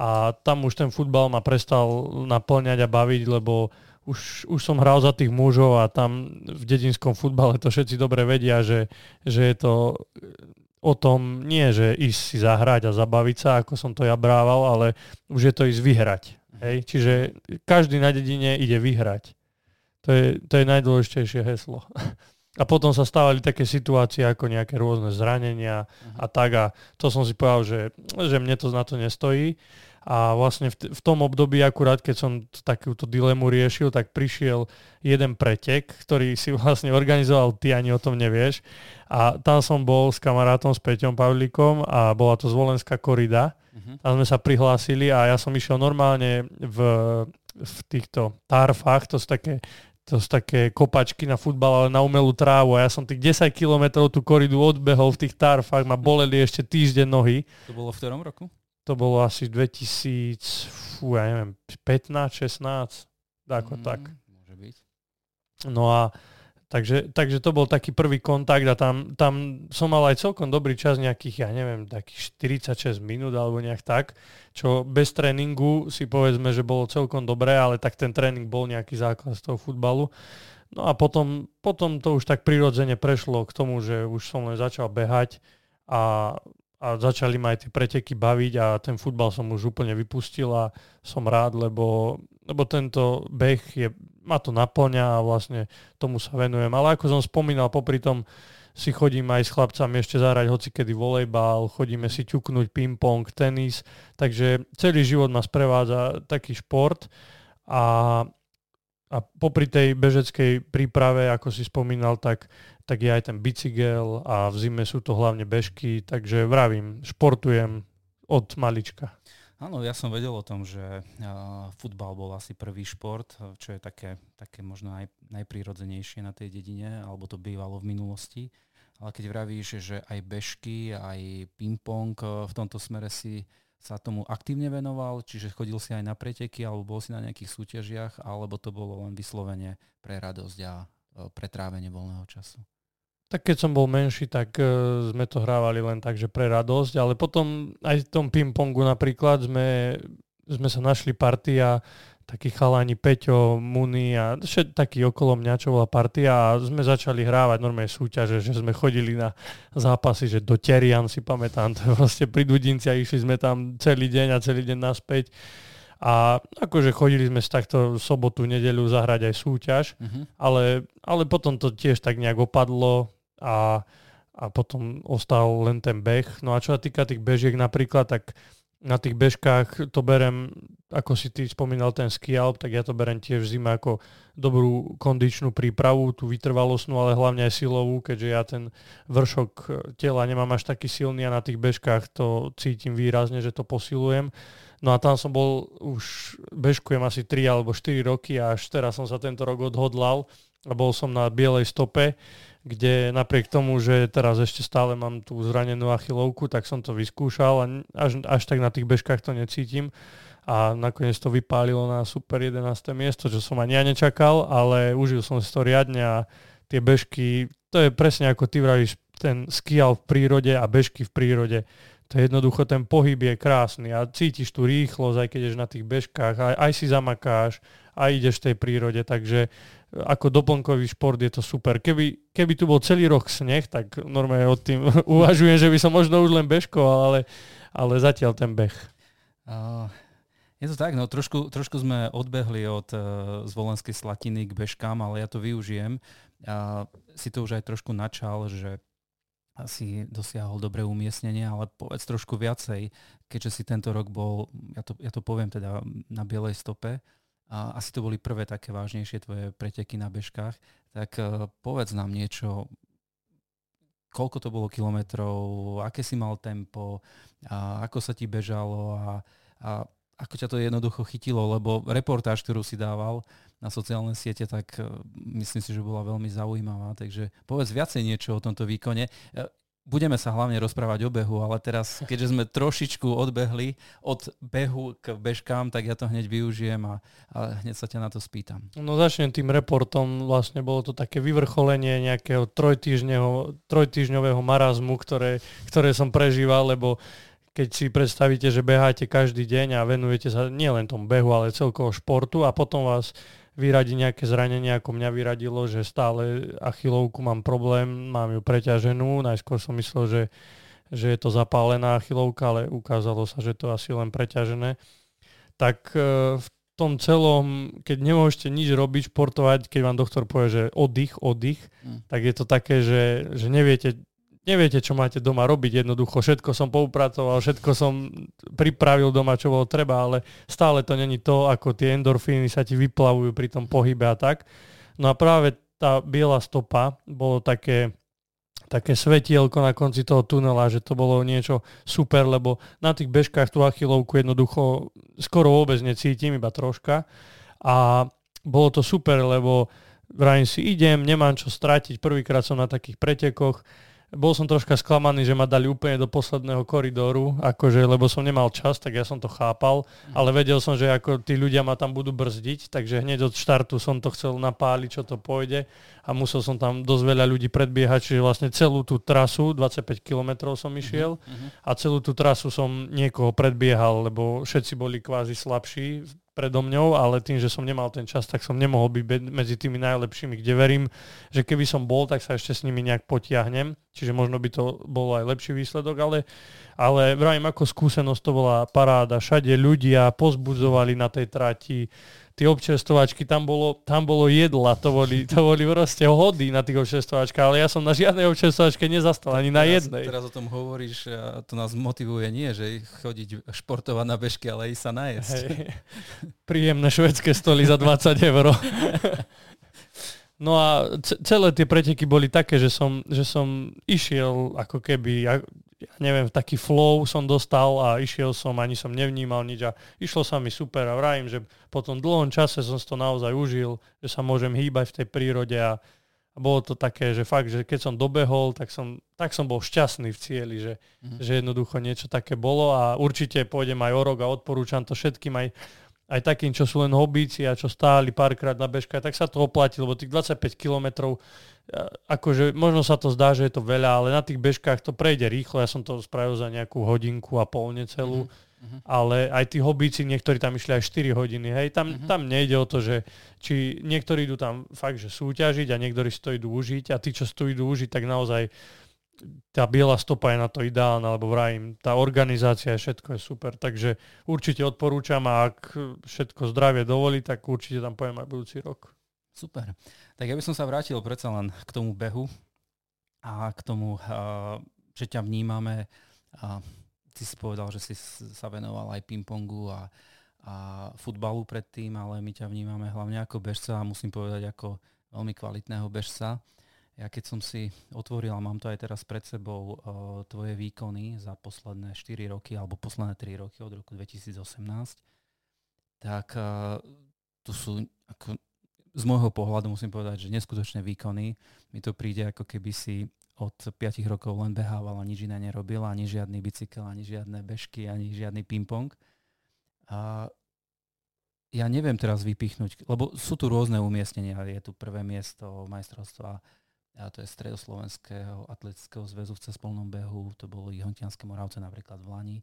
a tam už ten futbal ma prestal naplňať a baviť, lebo už, už som hral za tých mužov a tam v dedinskom futbale to všetci dobre vedia, že, že je to o tom nie, že ísť si zahrať a zabaviť sa, ako som to ja brával, ale už je to ísť vyhrať. Hej? Čiže každý na dedine ide vyhrať. To je, to je najdôležitejšie heslo. A potom sa stávali také situácie ako nejaké rôzne zranenia a tak a to som si povedal, že, že mne to na to nestojí. A vlastne v, v tom období akurát, keď som takúto dilemu riešil, tak prišiel jeden pretek, ktorý si *laughs* vlastne organizoval, ty ani o tom nevieš. A tam som bol s kamarátom, s Peťom Pavlíkom a bola to zvolenská korida. Uh-huh. Tam sme sa prihlásili a ja som išiel normálne v, v týchto tarfách, to sú také to sú také kopačky na futbal, ale na umelú trávu. A ja som tých 10 kilometrov tú koridu odbehol v tých tarfách, ma boleli ešte týždeň nohy. To bolo v ktorom roku? To bolo asi 2000, fú, ja neviem, 15, 16, ako mm, tak. Môže byť. No a takže, takže to bol taký prvý kontakt a tam, tam som mal aj celkom dobrý čas, nejakých, ja neviem, takých 46 minút alebo nejak tak, čo bez tréningu si povedzme, že bolo celkom dobré, ale tak ten tréning bol nejaký základ z toho futbalu. No a potom, potom to už tak prirodzene prešlo k tomu, že už som len začal behať a a začali ma aj tie preteky baviť a ten futbal som už úplne vypustil a som rád, lebo, lebo tento beh je, ma to naplňa a vlastne tomu sa venujem. Ale ako som spomínal, popri tom si chodím aj s chlapcami ešte zahrať hocikedy volejbal, chodíme si ťuknúť ping-pong, tenis, takže celý život ma sprevádza taký šport a, a popri tej bežeckej príprave, ako si spomínal, tak tak je aj ten bicykel a v zime sú to hlavne bežky, takže vravím, športujem od malička. Áno, ja som vedel o tom, že uh, futbal bol asi prvý šport, čo je také, také možno aj najprirodzenejšie na tej dedine, alebo to bývalo v minulosti. Ale keď vravíš, že aj bežky, aj ping-pong v tomto smere si sa tomu aktívne venoval, čiže chodil si aj na preteky, alebo bol si na nejakých súťažiach, alebo to bolo len vyslovene pre radosť a pretrávenie voľného času? Tak keď som bol menší, tak uh, sme to hrávali len tak, že pre radosť, ale potom aj v tom ping-pongu napríklad sme, sme sa našli partia takí chalani Peťo, Muni a všetci takí okolo mňa, čo bola partia a sme začali hrávať normálne súťaže, že sme chodili na zápasy, že do Terian si pamätám, *laughs* to vlastne pri Dudinci a išli sme tam celý deň a celý deň naspäť. A akože chodili sme z takto sobotu, nedeľu zahrať aj súťaž, uh-huh. ale, ale potom to tiež tak nejak opadlo, a, a potom ostal len ten beh. No a čo sa týka tých bežiek napríklad, tak na tých bežkách to berem, ako si ty spomínal ten ski alp, tak ja to berem tiež v zime ako dobrú kondičnú prípravu, tú vytrvalostnú, ale hlavne aj silovú, keďže ja ten vršok tela nemám až taký silný a na tých bežkách to cítim výrazne, že to posilujem. No a tam som bol, už bežkujem asi 3 alebo 4 roky a až teraz som sa tento rok odhodlal a bol som na bielej stope kde napriek tomu, že teraz ešte stále mám tú zranenú achilovku, tak som to vyskúšal a až, až tak na tých bežkách to necítim a nakoniec to vypálilo na super 11. miesto, čo som ani ja nečakal, ale užil som si to riadne a tie bežky, to je presne ako ty vravíš, ten skial v prírode a bežky v prírode. To je jednoducho, ten pohyb je krásny a cítiš tú rýchlosť, aj keď ideš na tých bežkách, aj, aj si zamakáš, aj ideš v tej prírode, takže ako doplnkový šport je to super. Keby, keby tu bol celý rok sneh, tak normálne od tým *laughs* uvažujem, že by som možno už len bežkoval, ale, ale zatiaľ ten beh. Uh, je to tak, no trošku, trošku sme odbehli od uh, zvolenskej slatiny k bežkám, ale ja to využijem. A si to už aj trošku načal, že asi dosiahol dobré umiestnenie, ale povedz trošku viacej, keďže si tento rok bol, ja to, ja to poviem teda na bielej stope, a asi to boli prvé také vážnejšie tvoje preteky na bežkách, tak uh, povedz nám niečo, koľko to bolo kilometrov, aké si mal tempo, a ako sa ti bežalo a, a ako ťa to jednoducho chytilo, lebo reportáž, ktorú si dával na sociálne siete, tak uh, myslím si, že bola veľmi zaujímavá. Takže povedz viacej niečo o tomto výkone. Uh, budeme sa hlavne rozprávať o behu, ale teraz, keďže sme trošičku odbehli od behu k bežkám, tak ja to hneď využijem a, a hneď sa ťa na to spýtam. No začnem tým reportom. Vlastne bolo to také vyvrcholenie nejakého trojtýždňového marazmu, ktoré, ktoré som prežíval, lebo keď si predstavíte, že beháte každý deň a venujete sa nielen tomu behu, ale celkovo športu a potom vás vyradí nejaké zranenie, ako mňa vyradilo, že stále achilovku mám problém, mám ju preťaženú. Najskôr som myslel, že, že je to zapálená achilovka, ale ukázalo sa, že to asi len preťažené. Tak e, v tom celom, keď nemôžete nič robiť, športovať, keď vám doktor povie, že oddych, oddych, mm. tak je to také, že, že neviete, neviete, čo máte doma robiť. Jednoducho všetko som poupratoval, všetko som pripravil doma, čo bolo treba, ale stále to není to, ako tie endorfíny sa ti vyplavujú pri tom pohybe a tak. No a práve tá biela stopa bolo také, také svetielko na konci toho tunela, že to bolo niečo super, lebo na tých bežkách tú achilovku jednoducho skoro vôbec necítim, iba troška. A bolo to super, lebo vrajím si idem, nemám čo stratiť, prvýkrát som na takých pretekoch, bol som troška sklamaný, že ma dali úplne do posledného koridóru, akože, lebo som nemal čas, tak ja som to chápal, mhm. ale vedel som, že ako tí ľudia ma tam budú brzdiť, takže hneď od štartu som to chcel napáliť, čo to pôjde a musel som tam dosť veľa ľudí predbiehať, čiže vlastne celú tú trasu, 25 km som mhm, išiel uh-huh. a celú tú trasu som niekoho predbiehal, lebo všetci boli kvázi slabší predo mňou, ale tým, že som nemal ten čas, tak som nemohol byť medzi tými najlepšími, kde verím, že keby som bol, tak sa ešte s nimi nejak potiahnem. Čiže možno by to bol aj lepší výsledok, ale, ale vravím, ako skúsenosť to bola paráda. Všade ľudia pozbudzovali na tej trati, tie občerstovačky, tam bolo, tam bolo jedla, to boli, to boli proste hody na tých občerstovačkách, ale ja som na žiadnej občerstovačke nezastal, ani na teraz, jednej. Teraz o tom hovoríš a to nás motivuje nie, že chodiť športovať na bežky, ale ísť sa najesť. Hej. Príjemné švedské stoly za 20 eur. No a celé tie preteky boli také, že som, že som išiel ako keby, ja neviem, taký flow som dostal a išiel som, ani som nevnímal nič a išlo sa mi super a vrajím, že po tom dlhom čase som si to naozaj užil, že sa môžem hýbať v tej prírode a, a bolo to také, že fakt, že keď som dobehol, tak som, tak som bol šťastný v cieli, že, mm-hmm. že jednoducho niečo také bolo a určite pôjdem aj o rok a odporúčam to všetkým aj aj takým, čo sú len hobíci a čo stáli párkrát na bežka, tak sa to oplatí, lebo tých 25 kilometrov akože možno sa to zdá, že je to veľa, ale na tých bežkách to prejde rýchlo. Ja som to spravil za nejakú hodinku a pol necelú. Mm-hmm. Ale aj tí hobíci, niektorí tam išli aj 4 hodiny. Hej, tam, mm-hmm. tam nejde o to, že či niektorí idú tam fakt, že súťažiť a niektorí si to idú užiť a tí, čo si to idú užiť, tak naozaj tá biela stopa je na to ideálna, lebo vrajím, tá organizácia je všetko je super, takže určite odporúčam a ak všetko zdravie dovolí, tak určite tam pojem aj budúci rok. Super. Tak ja by som sa vrátil predsa len k tomu behu a k tomu, že ťa vnímame. Ty si povedal, že si sa venoval aj pingpongu a, a futbalu predtým, ale my ťa vnímame hlavne ako bežca a musím povedať ako veľmi kvalitného bežca. Ja keď som si otvoril, a mám to aj teraz pred sebou, tvoje výkony za posledné 4 roky alebo posledné 3 roky od roku 2018, tak tu sú ako z môjho pohľadu musím povedať, že neskutočné výkony. Mi to príde ako keby si od 5 rokov len behával a nič iné nerobil, ani žiadny bicykel, ani žiadne bežky, ani žiadny ping-pong. A ja neviem teraz vypichnúť, lebo sú tu rôzne umiestnenia. Je tu prvé miesto majstrovstva a to je Stredoslovenského atletického zväzu v cespolnom behu, to boli Hontianské Moravce napríklad v Lani.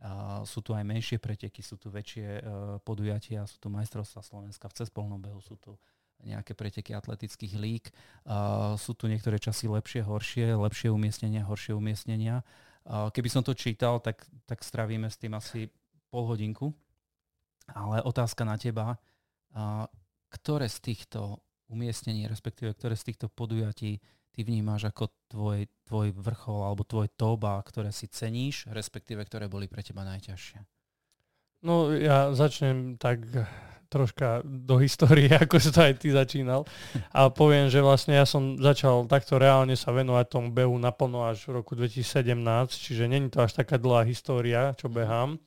A sú tu aj menšie preteky, sú tu väčšie uh, podujatia, sú tu majstrovstvá Slovenska v cespolnom behu, sú tu nejaké preteky atletických lík. Uh, sú tu niektoré časy lepšie, horšie, lepšie umiestnenia, horšie umiestnenia. Uh, keby som to čítal, tak, tak stravíme s tým asi pol hodinku. Ale otázka na teba, uh, ktoré z týchto umiestnení, respektíve ktoré z týchto podujatí ty vnímáš ako tvoj, tvoj vrchol alebo tvoj top a ktoré si ceníš, respektíve ktoré boli pre teba najťažšie? No ja začnem tak troška do histórie, *laughs* ako si to aj ty začínal. A poviem, že vlastne ja som začal takto reálne sa venovať tomu behu naplno až v roku 2017, čiže není to až taká dlhá história, čo behám.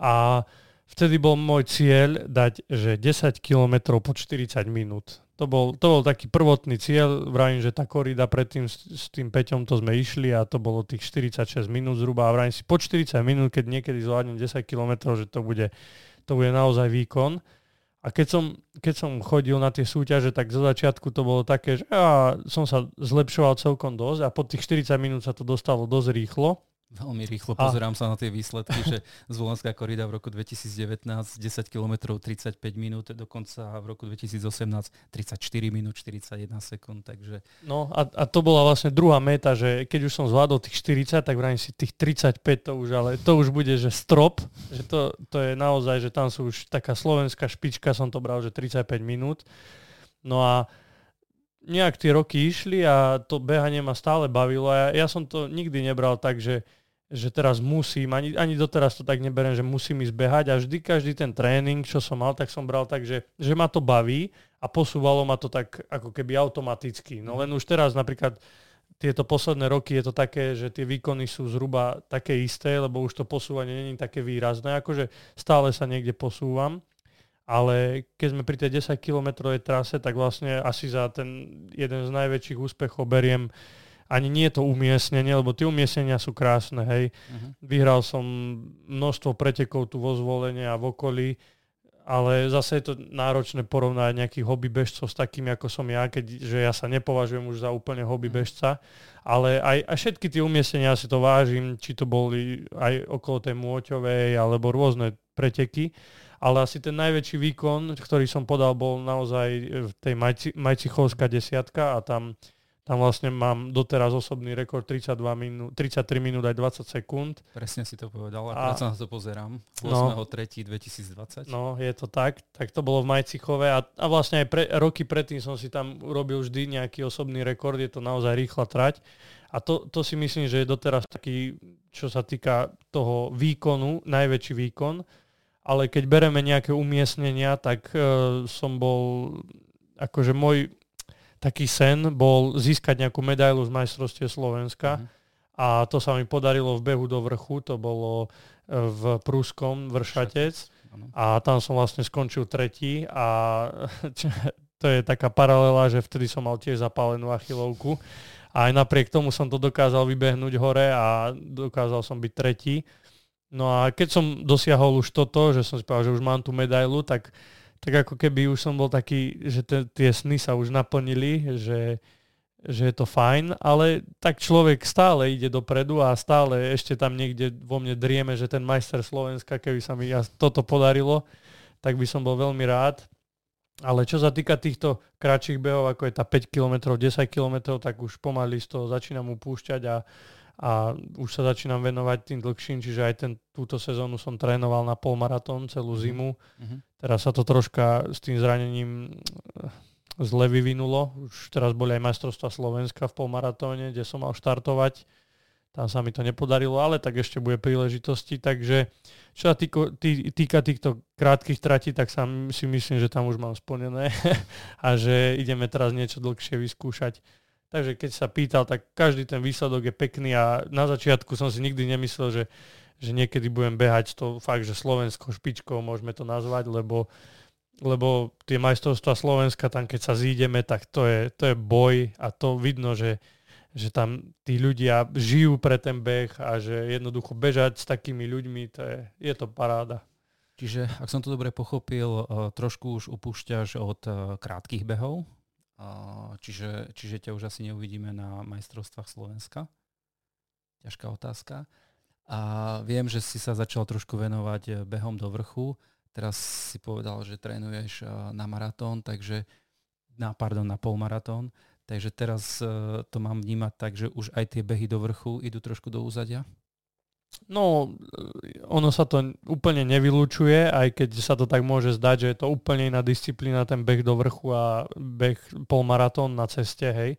A vtedy bol môj cieľ dať, že 10 km po 40 minút. To bol, to bol taký prvotný cieľ, vravím, že tá korida predtým s, s tým Peťom to sme išli a to bolo tých 46 minút zhruba a vravím si po 40 minút, keď niekedy zvládnem 10 km, že to bude, to bude naozaj výkon. A keď som, keď som chodil na tie súťaže, tak zo začiatku to bolo také, že ja som sa zlepšoval celkom dosť a po tých 40 minút sa to dostalo dosť rýchlo. Veľmi rýchlo pozerám a... sa na tie výsledky, že *laughs* Zvolenská korida v roku 2019 10 km 35 minút, dokonca v roku 2018 34 minút 41 sekúnd, takže... No a, a to bola vlastne druhá meta, že keď už som zvládol tých 40, tak vrajím si tých 35 to už, ale to už bude, že strop, že to, to je naozaj, že tam sú už taká slovenská špička, som to bral, že 35 minút. No a nejak tie roky išli a to behanie ma stále bavilo ja, ja som to nikdy nebral tak, že, že teraz musím, ani, ani doteraz to tak neberiem, že musím ísť behať a vždy každý ten tréning, čo som mal, tak som bral tak, že, že ma to baví a posúvalo ma to tak ako keby automaticky. No len už teraz napríklad tieto posledné roky je to také, že tie výkony sú zhruba také isté, lebo už to posúvanie není také výrazné, akože stále sa niekde posúvam ale keď sme pri tej 10 kilometrovej trase, tak vlastne asi za ten jeden z najväčších úspechov beriem ani nie je to umiestnenie, lebo tie umiestnenia sú krásne, hej. Uh-huh. Vyhral som množstvo pretekov tu vo zvolenie a v okolí, ale zase je to náročné porovnať nejakých hobby bežcov s takými, ako som ja, keď že ja sa nepovažujem už za úplne hobby uh-huh. bežca, ale aj, aj všetky tie umiestnenia si to vážim, či to boli aj okolo tej Môťovej, alebo rôzne preteky ale asi ten najväčší výkon, ktorý som podal, bol naozaj v tej Majci, Majcichovská desiatka a tam, tam vlastne mám doteraz osobný rekord 32 minút, 33 minút aj 20 sekúnd. Presne si to povedal, a sa na to pozerám. 8.3.2020. No, no, je to tak. Tak to bolo v Majcichove a, a vlastne aj pre, roky predtým som si tam urobil vždy nejaký osobný rekord, je to naozaj rýchla trať. A to, to si myslím, že je doteraz taký, čo sa týka toho výkonu, najväčší výkon ale keď bereme nejaké umiestnenia, tak uh, som bol, akože môj taký sen bol získať nejakú medailu z majstrovstie Slovenska uh-huh. a to sa mi podarilo v behu do vrchu, to bolo e, v Prúskom Vršatec a tam som vlastne skončil tretí a *laughs* to je taká paralela, že vtedy som mal tiež zapálenú achilovku a aj napriek tomu som to dokázal vybehnúť hore a dokázal som byť tretí. No a keď som dosiahol už toto, že som si povedal, že už mám tú medailu, tak, tak ako keby už som bol taký, že te, tie sny sa už naplnili, že, že je to fajn, ale tak človek stále ide dopredu a stále ešte tam niekde vo mne drieme, že ten majster Slovenska, keby sa mi toto podarilo, tak by som bol veľmi rád. Ale čo sa týka týchto kratších behov, ako je tá 5 km, 10 km, tak už pomaly z toho začínam upúšťať a a už sa začínam venovať tým dlhším, čiže aj ten, túto sezónu som trénoval na polmaratón celú mhm. zimu. Mm-hmm. Teraz sa to troška s tým zranením eh, zle vyvinulo. Už teraz boli aj majstrovstvá Slovenska v polmaratóne, kde som mal štartovať. Tam sa mi to nepodarilo, ale tak ešte bude príležitosti. Takže čo sa týko, tý, týka týchto krátkých tratí, tak sa si myslím, že tam už mám splnené *laughs* a že ideme teraz niečo dlhšie vyskúšať. Takže keď sa pýtal, tak každý ten výsledok je pekný a na začiatku som si nikdy nemyslel, že, že niekedy budem behať to fakt, že slovenskou špičkou môžeme to nazvať, lebo, lebo tie majstrovstvá Slovenska, tam keď sa zídeme, tak to je, to je boj a to vidno, že, že tam tí ľudia žijú pre ten beh a že jednoducho bežať s takými ľuďmi, to je, je to paráda. Čiže, ak som to dobre pochopil, eh, trošku už upúšťaš od eh, krátkých behov čiže, čiže ťa už asi neuvidíme na majstrovstvách Slovenska. Ťažká otázka. A viem, že si sa začal trošku venovať e, behom do vrchu. Teraz si povedal, že trénuješ e, na maratón, takže na, pardon, na polmaratón. Takže teraz e, to mám vnímať tak, že už aj tie behy do vrchu idú trošku do úzadia? No, ono sa to úplne nevylučuje, aj keď sa to tak môže zdať, že je to úplne iná disciplína, ten beh do vrchu a beh polmaratón na ceste, hej.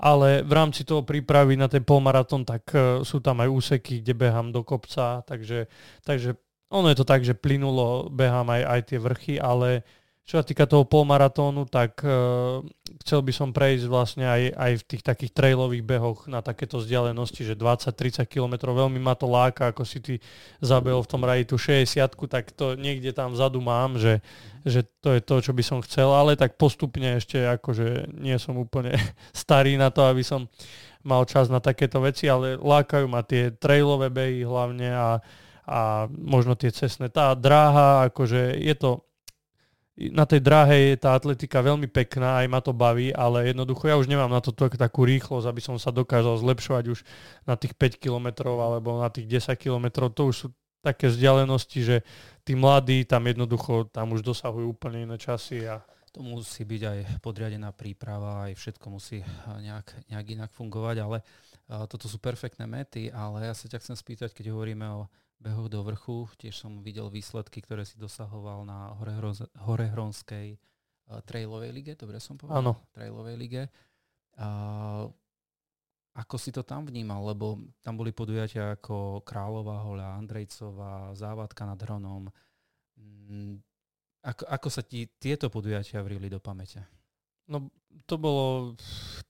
Ale v rámci toho prípravy na ten polmaratón, tak uh, sú tam aj úseky, kde behám do kopca, takže, takže ono je to tak, že plynulo behám aj, aj tie vrchy, ale čo sa týka toho polmaratónu, tak uh, chcel by som prejsť vlastne aj, aj v tých takých trailových behoch na takéto vzdialenosti, že 20-30 km, veľmi ma to láka, ako si ty zabehol v tom raji tú 60 tak to niekde tam vzadu mám, že, že to je to, čo by som chcel, ale tak postupne ešte akože nie som úplne *laughs* starý na to, aby som mal čas na takéto veci, ale lákajú ma tie trailové behy hlavne a, a možno tie cestné. Tá dráha, akože je to na tej dráhe je tá atletika veľmi pekná, aj ma to baví, ale jednoducho ja už nemám na to takú rýchlosť, aby som sa dokázal zlepšovať už na tých 5 kilometrov alebo na tých 10 kilometrov. To už sú také vzdialenosti, že tí mladí tam jednoducho tam už dosahujú úplne iné časy. A... To musí byť aj podriadená príprava, aj všetko musí nejak, nejak inak fungovať, ale toto sú perfektné mety, ale ja sa ťa chcem spýtať, keď hovoríme o behoch do vrchu. Tiež som videl výsledky, ktoré si dosahoval na Horehronskej uh, trailovej lige, dobre som povedal? Áno. Trailovej lige. Uh, ako si to tam vnímal? Lebo tam boli podujatia ako Králová hoľa, Andrejcová, Závadka nad Hronom. Mm, ako, ako sa ti tieto podujatia vrili do pamäte? No to bolo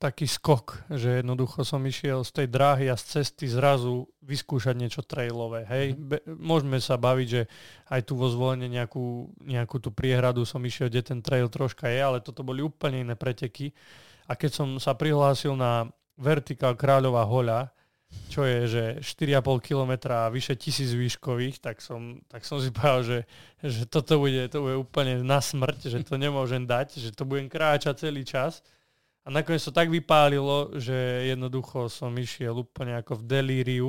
taký skok, že jednoducho som išiel z tej dráhy a z cesty zrazu vyskúšať niečo trailové. Hej, mm. Be- môžeme sa baviť, že aj tu vo zvolenie nejakú, nejakú tú priehradu som išiel, kde ten trail troška je, ale toto boli úplne iné preteky. A keď som sa prihlásil na Vertikál Kráľová hoľa, čo je, že 4,5 kilometra a vyše tisíc výškových, tak som, tak som si povedal, že, že toto bude, to bude úplne na smrť, že to nemôžem dať, že to budem kráčať celý čas. A nakoniec to tak vypálilo, že jednoducho som išiel úplne ako v delíriu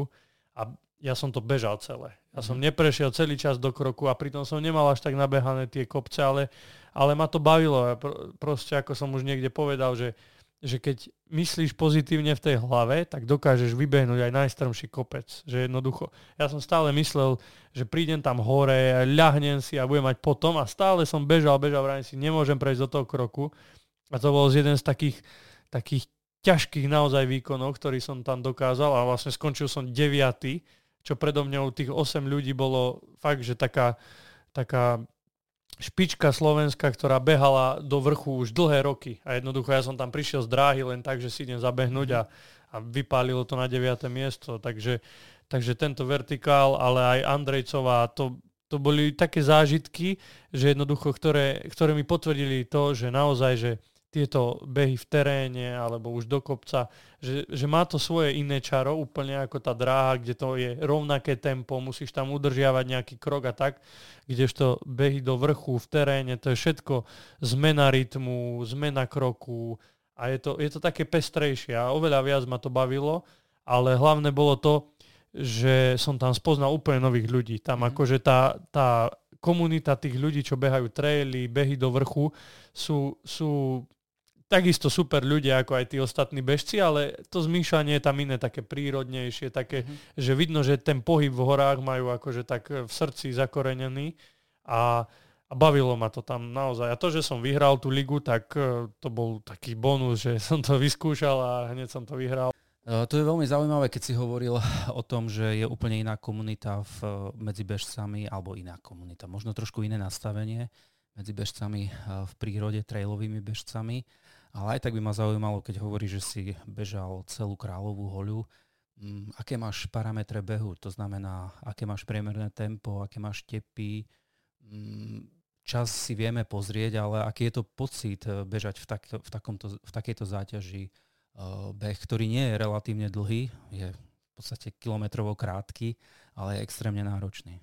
a ja som to bežal celé. Ja som mhm. neprešiel celý čas do kroku a pritom som nemal až tak nabehané tie kopce, ale, ale ma to bavilo. Ja pr- proste, ako som už niekde povedal, že že keď myslíš pozitívne v tej hlave, tak dokážeš vybehnúť aj najstrmší kopec. Že jednoducho, ja som stále myslel, že prídem tam hore, ľahnem si a budem mať potom a stále som bežal, bežal, vrajím si, nemôžem prejsť do toho kroku. A to bol jeden z takých, takých ťažkých naozaj výkonov, ktorý som tam dokázal a vlastne skončil som deviatý, čo predo mňou tých 8 ľudí bolo fakt, že taká, taká špička Slovenska, ktorá behala do vrchu už dlhé roky. A jednoducho ja som tam prišiel z dráhy len tak, že si idem zabehnúť a, a vypálilo to na 9. miesto. Takže, takže tento vertikál, ale aj Andrejcová, to, to boli také zážitky, že jednoducho, ktoré, ktoré mi potvrdili to, že naozaj, že tieto behy v teréne alebo už do kopca, že, že má to svoje iné čaro, úplne ako tá dráha, kde to je rovnaké tempo, musíš tam udržiavať nejaký krok a tak, kdežto behy do vrchu v teréne, to je všetko zmena rytmu, zmena kroku a je to, je to také pestrejšie a oveľa viac ma to bavilo, ale hlavné bolo to, že som tam spoznal úplne nových ľudí. Tam mm. akože tá, tá komunita tých ľudí, čo behajú traily, behy do vrchu, sú, sú takisto super ľudia ako aj tí ostatní bežci, ale to zmýšľanie je tam iné, také prírodnejšie, také, mm-hmm. že vidno, že ten pohyb v horách majú akože tak v srdci zakorenený a, a bavilo ma to tam naozaj. A to, že som vyhral tú ligu, tak e, to bol taký bonus, že *laughs* som to vyskúšal a hneď som to vyhral. E, to je veľmi zaujímavé, keď si hovoril *laughs* o tom, že je úplne iná komunita v, medzi bežcami, alebo iná komunita, možno trošku iné nastavenie medzi bežcami e, v prírode, trailovými bežcami. Ale aj tak by ma zaujímalo, keď hovorí, že si bežal celú kráľovú hoľu, um, aké máš parametre behu, to znamená, aké máš priemerné tempo, aké máš tepy, um, čas si vieme pozrieť, ale aký je to pocit eh, bežať v, takto, v, takomto, v takejto záťaži? Uh, beh, ktorý nie je relatívne dlhý, je v podstate kilometrovo krátky, ale je extrémne náročný.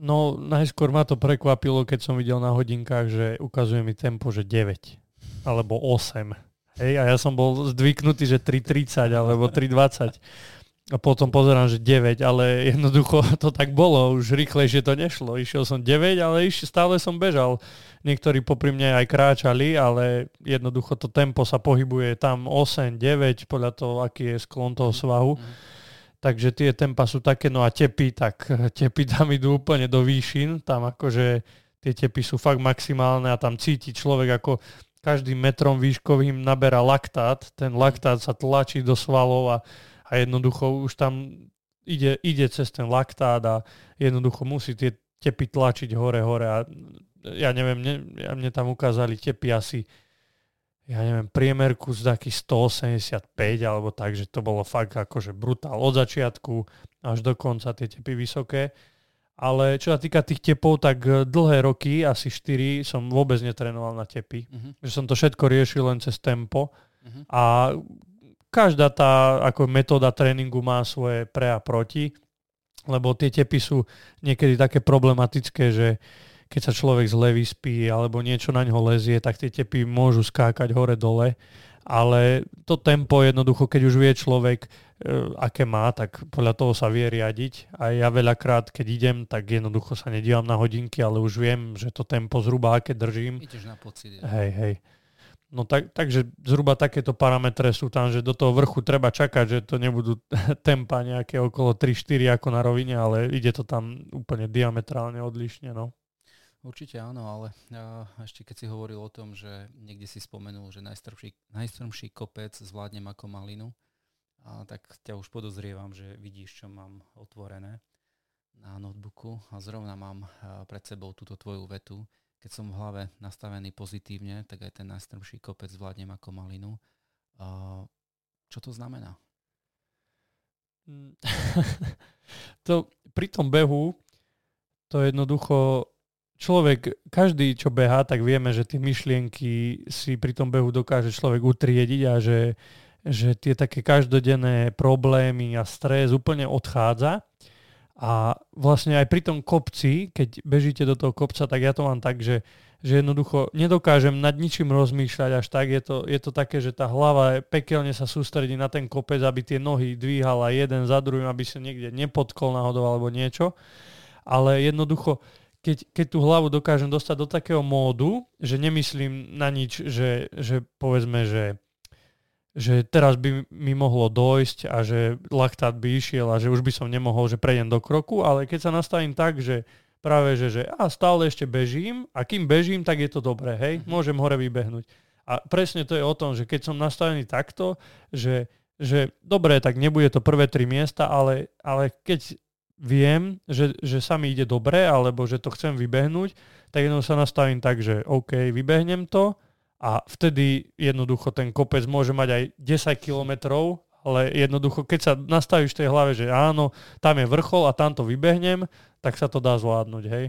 No najskôr ma to prekvapilo, keď som videl na hodinkách, že ukazuje mi tempo, že 9 alebo 8. Hej, a ja som bol zvyknutý, že 3.30 alebo 3.20. A potom pozerám, že 9, ale jednoducho *laughs* to tak bolo, už rýchlejšie to nešlo. Išiel som 9, ale iš, stále som bežal. Niektorí popri mne aj kráčali, ale jednoducho to tempo sa pohybuje tam 8, 9, podľa toho, aký je sklon toho svahu. Mm. Takže tie tempa sú také, no a tepy, tak *laughs* tepy tam idú úplne do výšin, tam akože tie tepy sú fakt maximálne a tam cíti človek, ako každým metrom výškovým naberá laktát, ten laktát sa tlačí do svalov a a jednoducho už tam ide, ide cez ten laktát a jednoducho musí tie tepy tlačiť hore-hore a ja neviem, ne, ja mne tam ukázali tepy asi ja neviem, priemerku z takých 185 alebo tak, že to bolo fakt akože brutál od začiatku až do konca tie tepy vysoké. Ale čo sa týka tých tepov, tak dlhé roky, asi 4, som vôbec netrenoval na tepy. Uh-huh. Že som to všetko riešil len cez tempo. Uh-huh. A každá tá ako metóda tréningu má svoje pre a proti, lebo tie tepy sú niekedy také problematické, že keď sa človek zle vyspí alebo niečo na ňo lezie, tak tie tepy môžu skákať hore-dole, ale to tempo jednoducho, keď už vie človek, e, aké má, tak podľa toho sa vie riadiť. A ja veľakrát, keď idem, tak jednoducho sa nedívam na hodinky, ale už viem, že to tempo zhruba aké držím. Ideš na pocit. Hej, hej. No tak, takže zhruba takéto parametre sú tam, že do toho vrchu treba čakať, že to nebudú *laughs* tempa nejaké okolo 3-4 ako na rovine, ale ide to tam úplne diametrálne odlišne. No. Určite áno, ale ešte keď si hovoril o tom, že niekde si spomenul, že najstrmší, najstrmší kopec zvládnem ako malinu, a tak ťa už podozrievam, že vidíš, čo mám otvorené na notebooku a zrovna mám pred sebou túto tvoju vetu, keď som v hlave nastavený pozitívne, tak aj ten najstrmší kopec zvládnem ako malinu. Uh, čo to znamená? *laughs* to pri tom behu to jednoducho človek, každý, čo beha, tak vieme, že tie myšlienky si pri tom behu dokáže človek utriediť a že, že tie také každodenné problémy a stres úplne odchádza. A vlastne aj pri tom kopci, keď bežíte do toho kopca, tak ja to mám tak, že, že jednoducho nedokážem nad ničím rozmýšľať až tak. Je to, je to také, že tá hlava pekelne sa sústredí na ten kopec, aby tie nohy dvíhala jeden za druhým, aby sa niekde nepotkol náhodou alebo niečo. Ale jednoducho, keď, keď tú hlavu dokážem dostať do takého módu, že nemyslím na nič, že, že povedzme, že že teraz by mi mohlo dojsť a že laktát by išiel a že už by som nemohol, že prejdem do kroku, ale keď sa nastavím tak, že práve, že, že a stále ešte bežím a kým bežím, tak je to dobré, hej, mm-hmm. môžem hore vybehnúť. A presne to je o tom, že keď som nastavený takto, že, že dobre, tak nebude to prvé tri miesta, ale, ale keď viem, že, že sa mi ide dobre, alebo že to chcem vybehnúť, tak jednou sa nastavím tak, že OK, vybehnem to, a vtedy jednoducho ten kopec môže mať aj 10 kilometrov, ale jednoducho, keď sa nastavíš v tej hlave, že áno, tam je vrchol a tam to vybehnem, tak sa to dá zvládnuť, hej?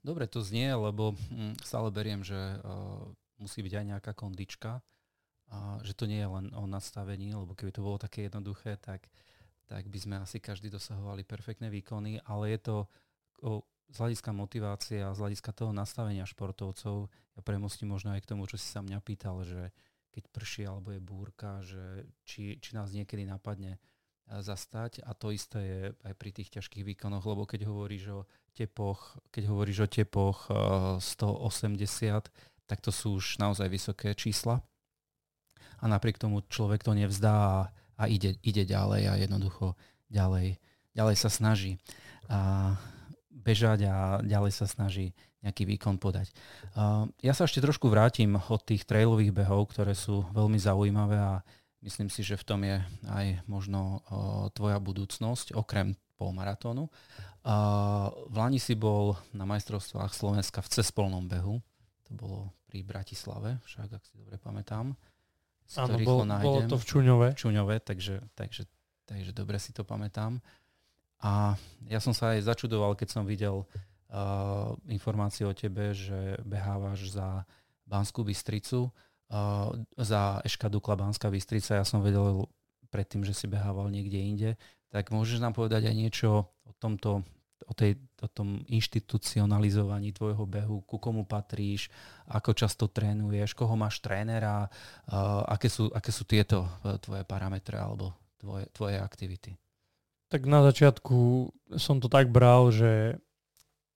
Dobre to znie, lebo hm, stále beriem, že uh, musí byť aj nejaká kondička, a že to nie je len o nastavení, lebo keby to bolo také jednoduché, tak, tak by sme asi každý dosahovali perfektné výkony, ale je to o z hľadiska motivácie a z hľadiska toho nastavenia športovcov, ja premostím možno aj k tomu, čo si sa mňa pýtal, že keď prší alebo je búrka, že či, či nás niekedy napadne e, zastať a to isté je aj pri tých ťažkých výkonoch, lebo keď hovoríš o tepoch, keď hovoríš o tepoch 180, e, tak to sú už naozaj vysoké čísla. A napriek tomu človek to nevzdá a, ide, ide ďalej a jednoducho ďalej, ďalej sa snaží. A bežať a ďalej sa snaží nejaký výkon podať. Uh, ja sa ešte trošku vrátim od tých trailových behov, ktoré sú veľmi zaujímavé a myslím si, že v tom je aj možno uh, tvoja budúcnosť, okrem polmaratónu. Uh, v Lani si bol na majstrovstvách Slovenska v cespolnom behu. To bolo pri Bratislave, však ak si dobre pamätám. Áno, bol, bolo to v Čuňove. Čuňove, takže, takže, takže dobre si to pamätám. A ja som sa aj začudoval, keď som videl uh, informácie o tebe, že behávaš za Banskú Bystricu, uh, za Eška Dukla Banská Bystrica. Ja som vedel predtým, že si behával niekde inde. Tak môžeš nám povedať aj niečo o tomto o, tej, o tom inštitucionalizovaní tvojho behu, ku komu patríš, ako často trénuješ, koho máš trénera, uh, aké, sú, aké sú tieto uh, tvoje parametre alebo tvoje, tvoje aktivity? Tak na začiatku som to tak bral, že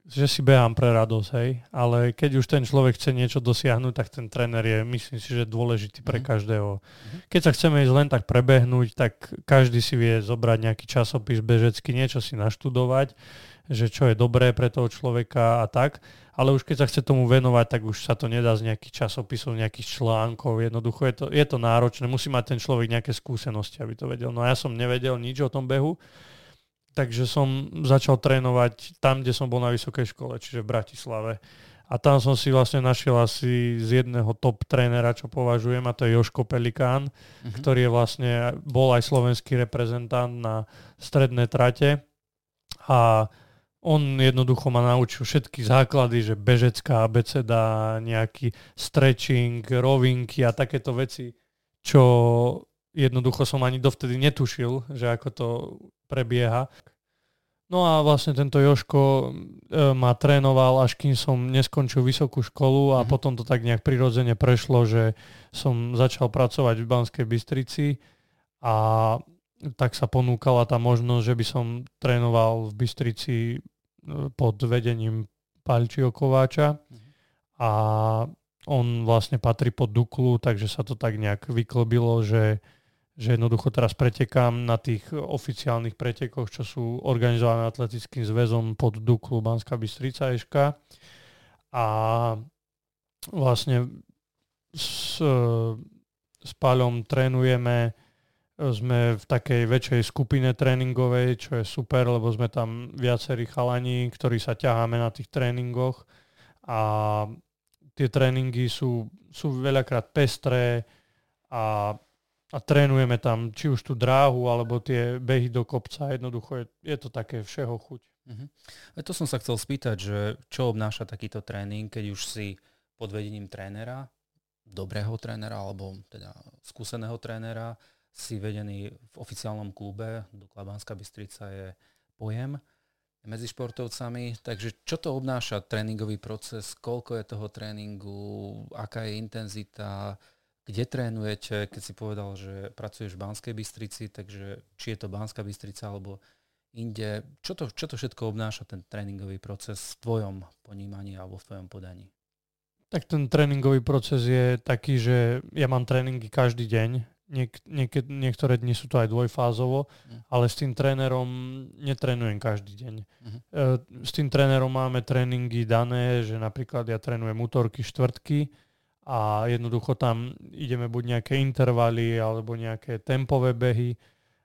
že si behám pre radosť, hej, ale keď už ten človek chce niečo dosiahnuť, tak ten tréner je, myslím si, že dôležitý pre mm. každého. Mm. Keď sa chceme ísť len tak prebehnúť, tak každý si vie zobrať nejaký časopis bežecký, niečo si naštudovať, že čo je dobré pre toho človeka a tak, ale už keď sa chce tomu venovať, tak už sa to nedá z nejakých časopisov, nejakých článkov, jednoducho je to, je to náročné, musí mať ten človek nejaké skúsenosti, aby to vedel. No ja som nevedel nič o tom behu, Takže som začal trénovať tam, kde som bol na vysokej škole, čiže v Bratislave. A tam som si vlastne našiel asi z jedného top trénera, čo považujem, a to je Joško Pelikán, uh-huh. ktorý je vlastne, bol aj slovenský reprezentant na stredné trate. A on jednoducho ma naučil všetky základy, že bežecká abeceda, nejaký stretching, rovinky a takéto veci, čo jednoducho som ani dovtedy netušil, že ako to prebieha. No a vlastne tento Joško e, ma trénoval, až kým som neskončil vysokú školu a mm-hmm. potom to tak nejak prirodzene prešlo, že som začal pracovať v Banskej Bystrici a tak sa ponúkala tá možnosť, že by som trénoval v Bystrici pod vedením Palčiho Kováča a on vlastne patrí pod Duklu, takže sa to tak nejak vyklobilo, že že jednoducho teraz pretekám na tých oficiálnych pretekoch, čo sú organizované atletickým zväzom pod Duklu Banská Bystrica Eška. A vlastne s, s Paľom trénujeme, sme v takej väčšej skupine tréningovej, čo je super, lebo sme tam viacerí chalani, ktorí sa ťaháme na tých tréningoch a tie tréningy sú, sú veľakrát pestré a a trénujeme tam či už tú dráhu, alebo tie behy do kopca. Jednoducho je, je to také všeho chuť. Uh-huh. To som sa chcel spýtať, že čo obnáša takýto tréning, keď už si pod vedením trénera, dobrého trénera, alebo teda skúseného trénera, si vedený v oficiálnom klube, Dukla Banská Bystrica je pojem medzi športovcami. Takže čo to obnáša tréningový proces, koľko je toho tréningu, aká je intenzita, kde trénujete, keď si povedal, že pracuješ v Banskej Bystrici, takže či je to Banská Bystrica alebo inde, čo to, čo to všetko obnáša ten tréningový proces v tvojom ponímaní alebo v tvojom podaní? Tak ten tréningový proces je taký, že ja mám tréningy každý deň, Niek- niek- niektoré dni sú to aj dvojfázovo, mm. ale s tým trénerom netrénujem každý deň. Mm. E, s tým trénerom máme tréningy dané, že napríklad ja trénujem útorky, štvrtky, a jednoducho tam ideme buď nejaké intervaly alebo nejaké tempové behy.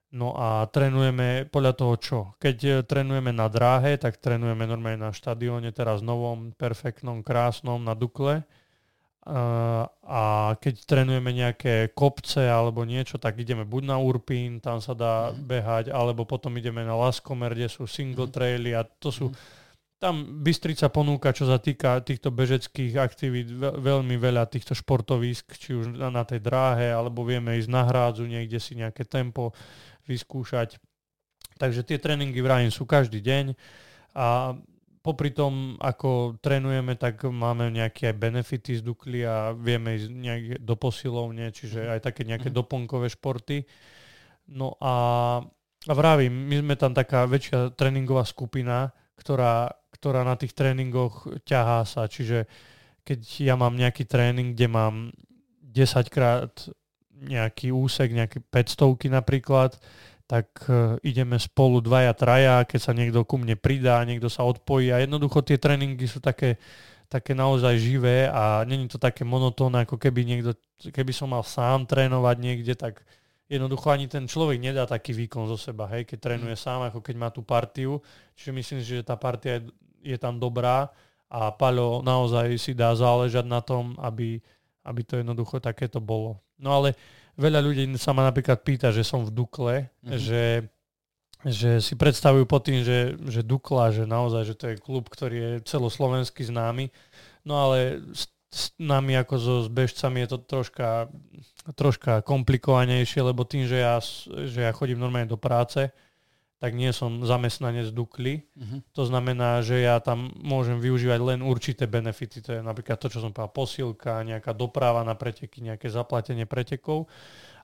No a trénujeme podľa toho čo. Keď e, trénujeme na dráhe, tak trénujeme normálne na štadióne, teraz novom, perfektnom, krásnom, na Dukle. A keď trénujeme nejaké kopce alebo niečo, tak ideme buď na Urpín, tam sa dá mhm. behať, alebo potom ideme na Laskomer, kde sú single mhm. traily a to sú mm tam Bystrica ponúka, čo sa týka týchto bežeckých aktivít, veľmi veľa týchto športovísk, či už na, na tej dráhe, alebo vieme ísť na hrádzu, niekde si nejaké tempo vyskúšať. Takže tie tréningy vrajím sú každý deň a popri tom, ako trénujeme, tak máme nejaké aj benefity z Dukly a vieme ísť nejak do posilovne, čiže aj také nejaké mm-hmm. doplnkové športy. No a, a vravím, my sme tam taká väčšia tréningová skupina, ktorá ktorá na tých tréningoch ťahá sa. Čiže keď ja mám nejaký tréning, kde mám 10 krát nejaký úsek, nejaké 500 napríklad, tak e, ideme spolu dvaja, traja, keď sa niekto ku mne pridá, niekto sa odpojí a jednoducho tie tréningy sú také, také naozaj živé a není to také monotónne, ako keby niekto, keby som mal sám trénovať niekde, tak jednoducho ani ten človek nedá taký výkon zo seba, hej, keď trénuje mm. sám, ako keď má tú partiu. Čiže myslím si, že tá partia je je tam dobrá a Paľo naozaj si dá záležať na tom, aby, aby to jednoducho takéto bolo. No ale veľa ľudí sa ma napríklad pýta, že som v Dukle, mm-hmm. že, že si predstavujú pod tým, že, že Dukla, že naozaj, že to je klub, ktorý je celoslovenský známy. No ale s, s nami ako so s bežcami je to troška, troška komplikovanejšie, lebo tým, že ja, že ja chodím normálne do práce, tak nie som zamestnanec Dukly. Uh-huh. To znamená, že ja tam môžem využívať len určité benefity. To je napríklad to, čo som povedal, posilka, nejaká doprava na preteky, nejaké zaplatenie pretekov.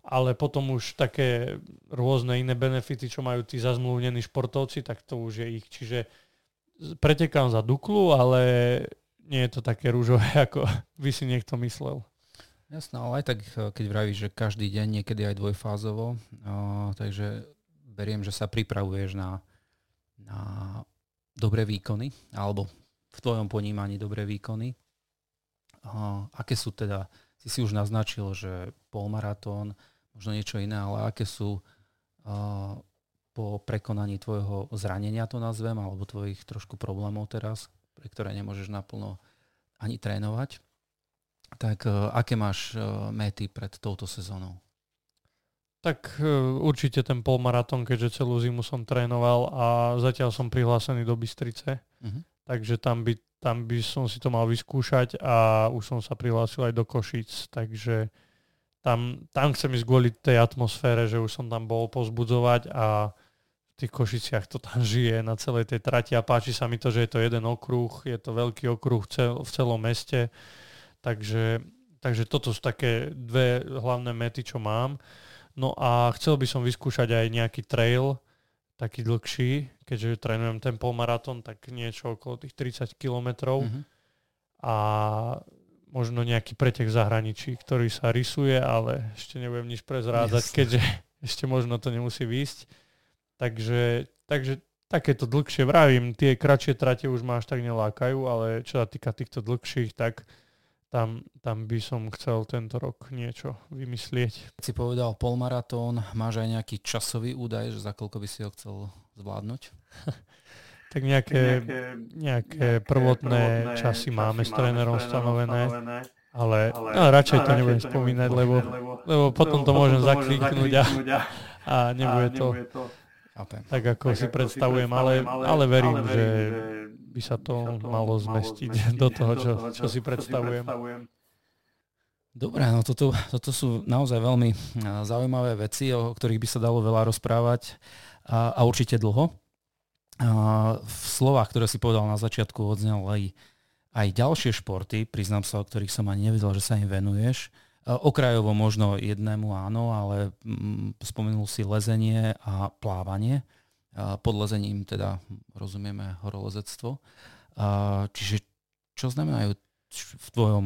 Ale potom už také rôzne iné benefity, čo majú tí zazmluvnení športovci, tak to už je ich. Čiže pretekám za Duklu, ale nie je to také rúžové, *laughs* ako by si niekto myslel. Jasné, ale aj tak, keď vravíš, že každý deň, niekedy aj dvojfázovo, uh, takže beriem, že sa pripravuješ na, na dobré výkony, alebo v tvojom ponímaní dobré výkony. Uh, aké sú teda, si si už naznačil, že polmaratón, možno niečo iné, ale aké sú uh, po prekonaní tvojho zranenia to nazvem, alebo tvojich trošku problémov teraz, pre ktoré nemôžeš naplno ani trénovať, tak uh, aké máš uh, méty pred touto sezónou? Tak e, určite ten polmaratón, keďže celú zimu som trénoval a zatiaľ som prihlásený do Bystrice. Uh-huh. Takže tam by, tam by som si to mal vyskúšať a už som sa prihlásil aj do Košic. Takže tam, tam chcem ísť kvôli tej atmosfére, že už som tam bol pozbudzovať a v tých Košiciach to tam *laughs* žije na celej tej trati a páči sa mi to, že je to jeden okruh, je to veľký okruh cel, v celom meste. Takže, takže toto sú také dve hlavné mety, čo mám. No a chcel by som vyskúšať aj nejaký trail, taký dlhší, keďže trénujem ten polmaratón, tak niečo okolo tých 30 kilometrov. Mm-hmm. A možno nejaký pretek v zahraničí, ktorý sa rysuje, ale ešte nebudem nič prezrádzať, Jasne. keďže *laughs* ešte možno to nemusí výjsť. Takže, takže takéto dlhšie vravím, tie kratšie trate už ma až tak nelákajú, ale čo sa týka týchto dlhších, tak tam, tam by som chcel tento rok niečo vymyslieť. Si povedal polmaratón, máš aj nejaký časový údaj, že za koľko by si ho chcel zvládnuť? *laughs* tak nejaké, nejaké, nejaké prvotné, prvotné časy, časy máme s trénerom stanovené, ale, ale no, radšej to nebudem spomínať, lebo, lebo potom to môžem zakliknúť a, a nebude to tak, ako si predstavujem, ale, ale verím, že by sa to, to malo zmestiť *laughs* do toho, čo, čo si predstavujem. Dobre, no toto, toto sú naozaj veľmi zaujímavé veci, o ktorých by sa dalo veľa rozprávať a, a určite dlho. A v slovách, ktoré si povedal na začiatku, odznel aj, aj ďalšie športy, priznám sa, o ktorých som ani nevedel, že sa im venuješ. Okrajovo možno jednému áno, ale mm, spomenul si lezenie a plávanie. Pod lezením teda rozumieme horolezectvo. Čiže čo znamenajú v tvojom,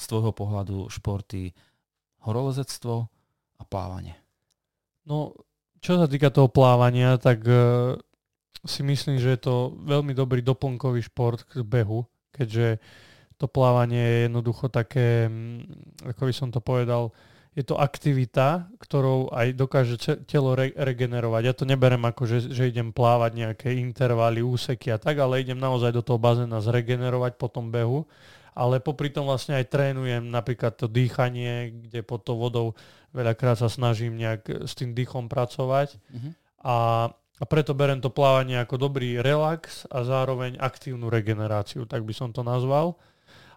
z tvojho pohľadu športy horolezectvo a plávanie? No, čo sa týka toho plávania, tak uh, si myslím, že je to veľmi dobrý doplnkový šport k behu, keďže to plávanie je jednoducho také, ako by som to povedal, je to aktivita, ktorou aj dokáže telo re- regenerovať. Ja to neberem ako, že, že idem plávať nejaké intervaly, úseky a tak, ale idem naozaj do toho bazéna zregenerovať po tom behu. Ale popri tom vlastne aj trénujem napríklad to dýchanie, kde pod tou vodou veľakrát sa snažím nejak s tým dýchom pracovať. Mm-hmm. A, a preto berem to plávanie ako dobrý relax a zároveň aktívnu regeneráciu, tak by som to nazval.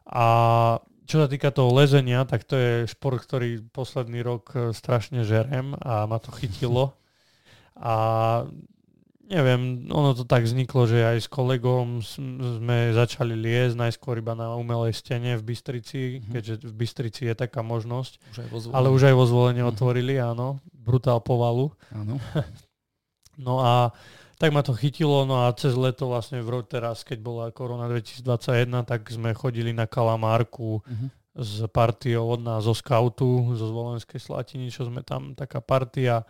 A čo sa týka toho lezenia, tak to je šport, ktorý posledný rok e, strašne žerem a ma to chytilo. A neviem, ono to tak vzniklo, že aj s kolegom sme začali liesť najskôr iba na umelej stene v Bystrici, mm-hmm. keďže v Bystrici je taká možnosť. Už aj ale už aj vo zvolenie mm-hmm. otvorili, áno. Brutál povalu. Áno. *laughs* no a tak ma to chytilo, no a cez leto vlastne v teraz, keď bola korona 2021, tak sme chodili na Kalamárku uh-huh. s partiou od nás zo scoutu, zo Zvolenskej Slatiny, čo sme tam, taká partia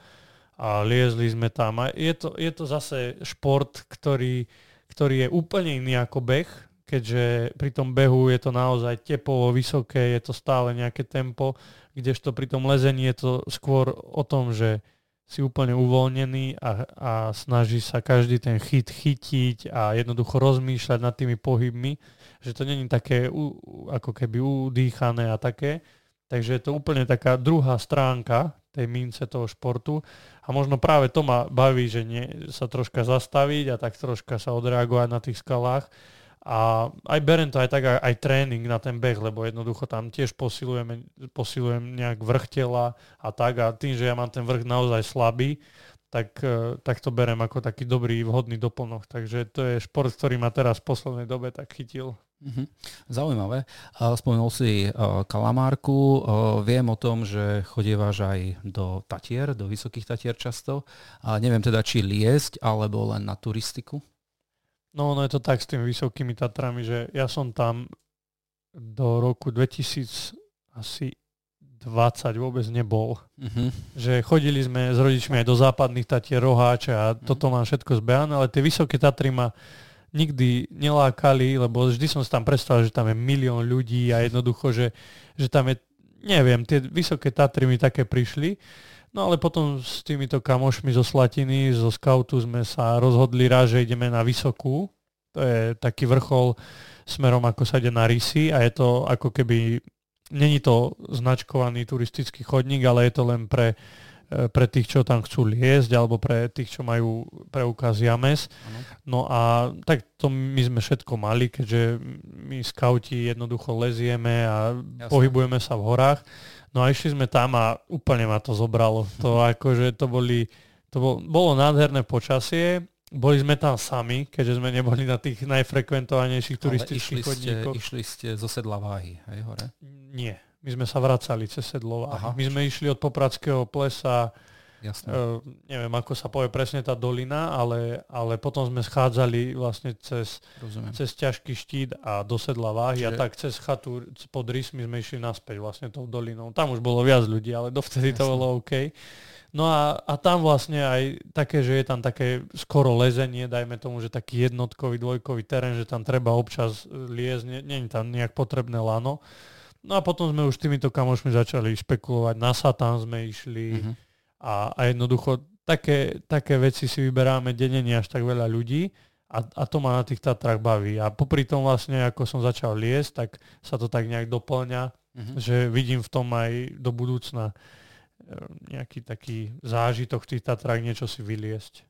a liezli sme tam. A je to, je to zase šport, ktorý, ktorý je úplne iný ako beh, keďže pri tom behu je to naozaj tepovo vysoké, je to stále nejaké tempo, kdežto pri tom lezení je to skôr o tom, že si úplne uvoľnený a, a snaží sa každý ten chyt chytiť a jednoducho rozmýšľať nad tými pohybmi, že to není také u, ako keby udýchané a také. Takže je to úplne taká druhá stránka tej mince toho športu a možno práve to ma baví, že nie, sa troška zastaviť a tak troška sa odreagovať na tých skalách a aj berem to aj tak, aj tréning na ten beh, lebo jednoducho tam tiež posilujem, posilujem nejak vrch tela a tak. A tým, že ja mám ten vrch naozaj slabý, tak, e, tak to berem ako taký dobrý, vhodný doplnok. Takže to je šport, ktorý ma teraz v poslednej dobe tak chytil. Mm-hmm. Zaujímavé. Spomenul si uh, kalamárku. Uh, viem o tom, že chodievaš aj do Tatier, do Vysokých Tatier často. Neviem teda, či liesť, alebo len na turistiku. No, no je to tak s tými Vysokými Tatrami, že ja som tam do roku 2000 asi 20 vôbec nebol. Uh-huh. Že chodili sme s rodičmi aj do západných Tatier, Roháče a uh-huh. toto mám všetko zbehané, ale tie vysoké Tatry ma nikdy nelákali, lebo vždy som si tam predstavil, že tam je milión ľudí a jednoducho, že, že tam je, neviem, tie vysoké Tatry mi také prišli. No ale potom s týmito kamošmi zo Slatiny, zo scoutu sme sa rozhodli raz, že ideme na Vysokú. To je taký vrchol smerom, ako sa ide na Rysy a je to ako keby Není to značkovaný turistický chodník, ale je to len pre, e, pre tých, čo tam chcú liesť, alebo pre tých, čo majú preukaz James. Ano. No a tak to my sme všetko mali, keďže my skauti jednoducho lezieme a Jasne. pohybujeme sa v horách. No a išli sme tam a úplne ma to zobralo. To akože to boli, to bol, bolo nádherné počasie, boli sme tam sami, keďže sme neboli na tých najfrekventovanejších turistických išli chodníkoch. Ste, išli ste zo sedla váhy, hej, hore? Nie, my sme sa vracali cez sedlo váhy. My sme išli od Popradského plesa, Jasne. Uh, neviem, ako sa povie presne tá dolina, ale, ale potom sme schádzali vlastne cez, cez ťažký štít a do sedla váhy Čiže... a tak cez chatu pod rysmi sme išli naspäť vlastne tou dolinou. Tam už bolo viac ľudí, ale dovtedy Jasne. to bolo OK. No a, a tam vlastne aj také, že je tam také skoro lezenie, dajme tomu, že taký jednotkový, dvojkový terén, že tam treba občas liezť, nie, nie je tam nejak potrebné lano. No a potom sme už týmito kamošmi začali špekulovať, na Satan sme išli uh-huh. A, a jednoducho také, také veci si vyberáme denne nie až tak veľa ľudí a, a to ma na tých Tatrách baví. A popri tom vlastne, ako som začal liesť, tak sa to tak nejak doplňa, uh-huh. že vidím v tom aj do budúcna nejaký taký zážitok v tých Tatrách, niečo si vyliesť.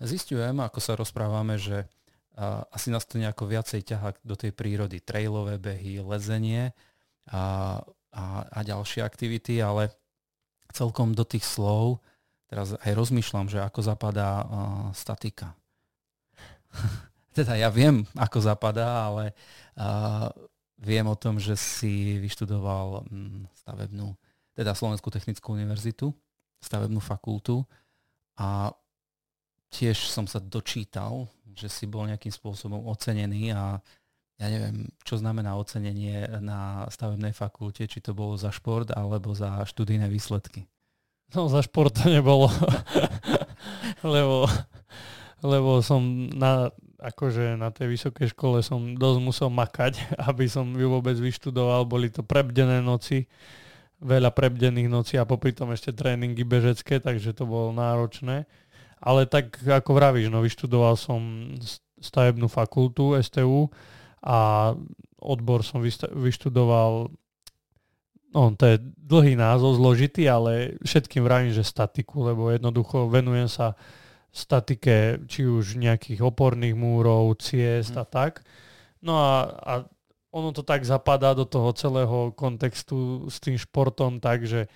Zistujem, ako sa rozprávame, že a, asi nás to nejako viacej ťaha do tej prírody. Trailové behy, lezenie a, a, a ďalšie aktivity, ale celkom do tých slov teraz aj rozmýšľam, že ako zapadá a, statika. *laughs* teda ja viem, ako zapadá, ale a, viem o tom, že si vyštudoval m, stavebnú teda Slovenskú technickú univerzitu, stavebnú fakultu a tiež som sa dočítal, že si bol nejakým spôsobom ocenený a ja neviem, čo znamená ocenenie na stavebnej fakulte, či to bolo za šport alebo za študijné výsledky. No za šport to nebolo, *laughs* lebo, lebo som na, akože na tej vysokej škole som dosť musel makať, *laughs* aby som ju vôbec vyštudoval. Boli to prebdené noci veľa prebdených nocí a popri tom ešte tréningy bežecké, takže to bolo náročné. Ale tak ako vravíš, no vyštudoval som stavebnú fakultu STU a odbor som vyštudoval, no to je dlhý názov, zložitý, ale všetkým vravím, že statiku, lebo jednoducho venujem sa statike či už nejakých oporných múrov, ciest a tak. No a, a ono to tak zapadá do toho celého kontextu s tým športom, takže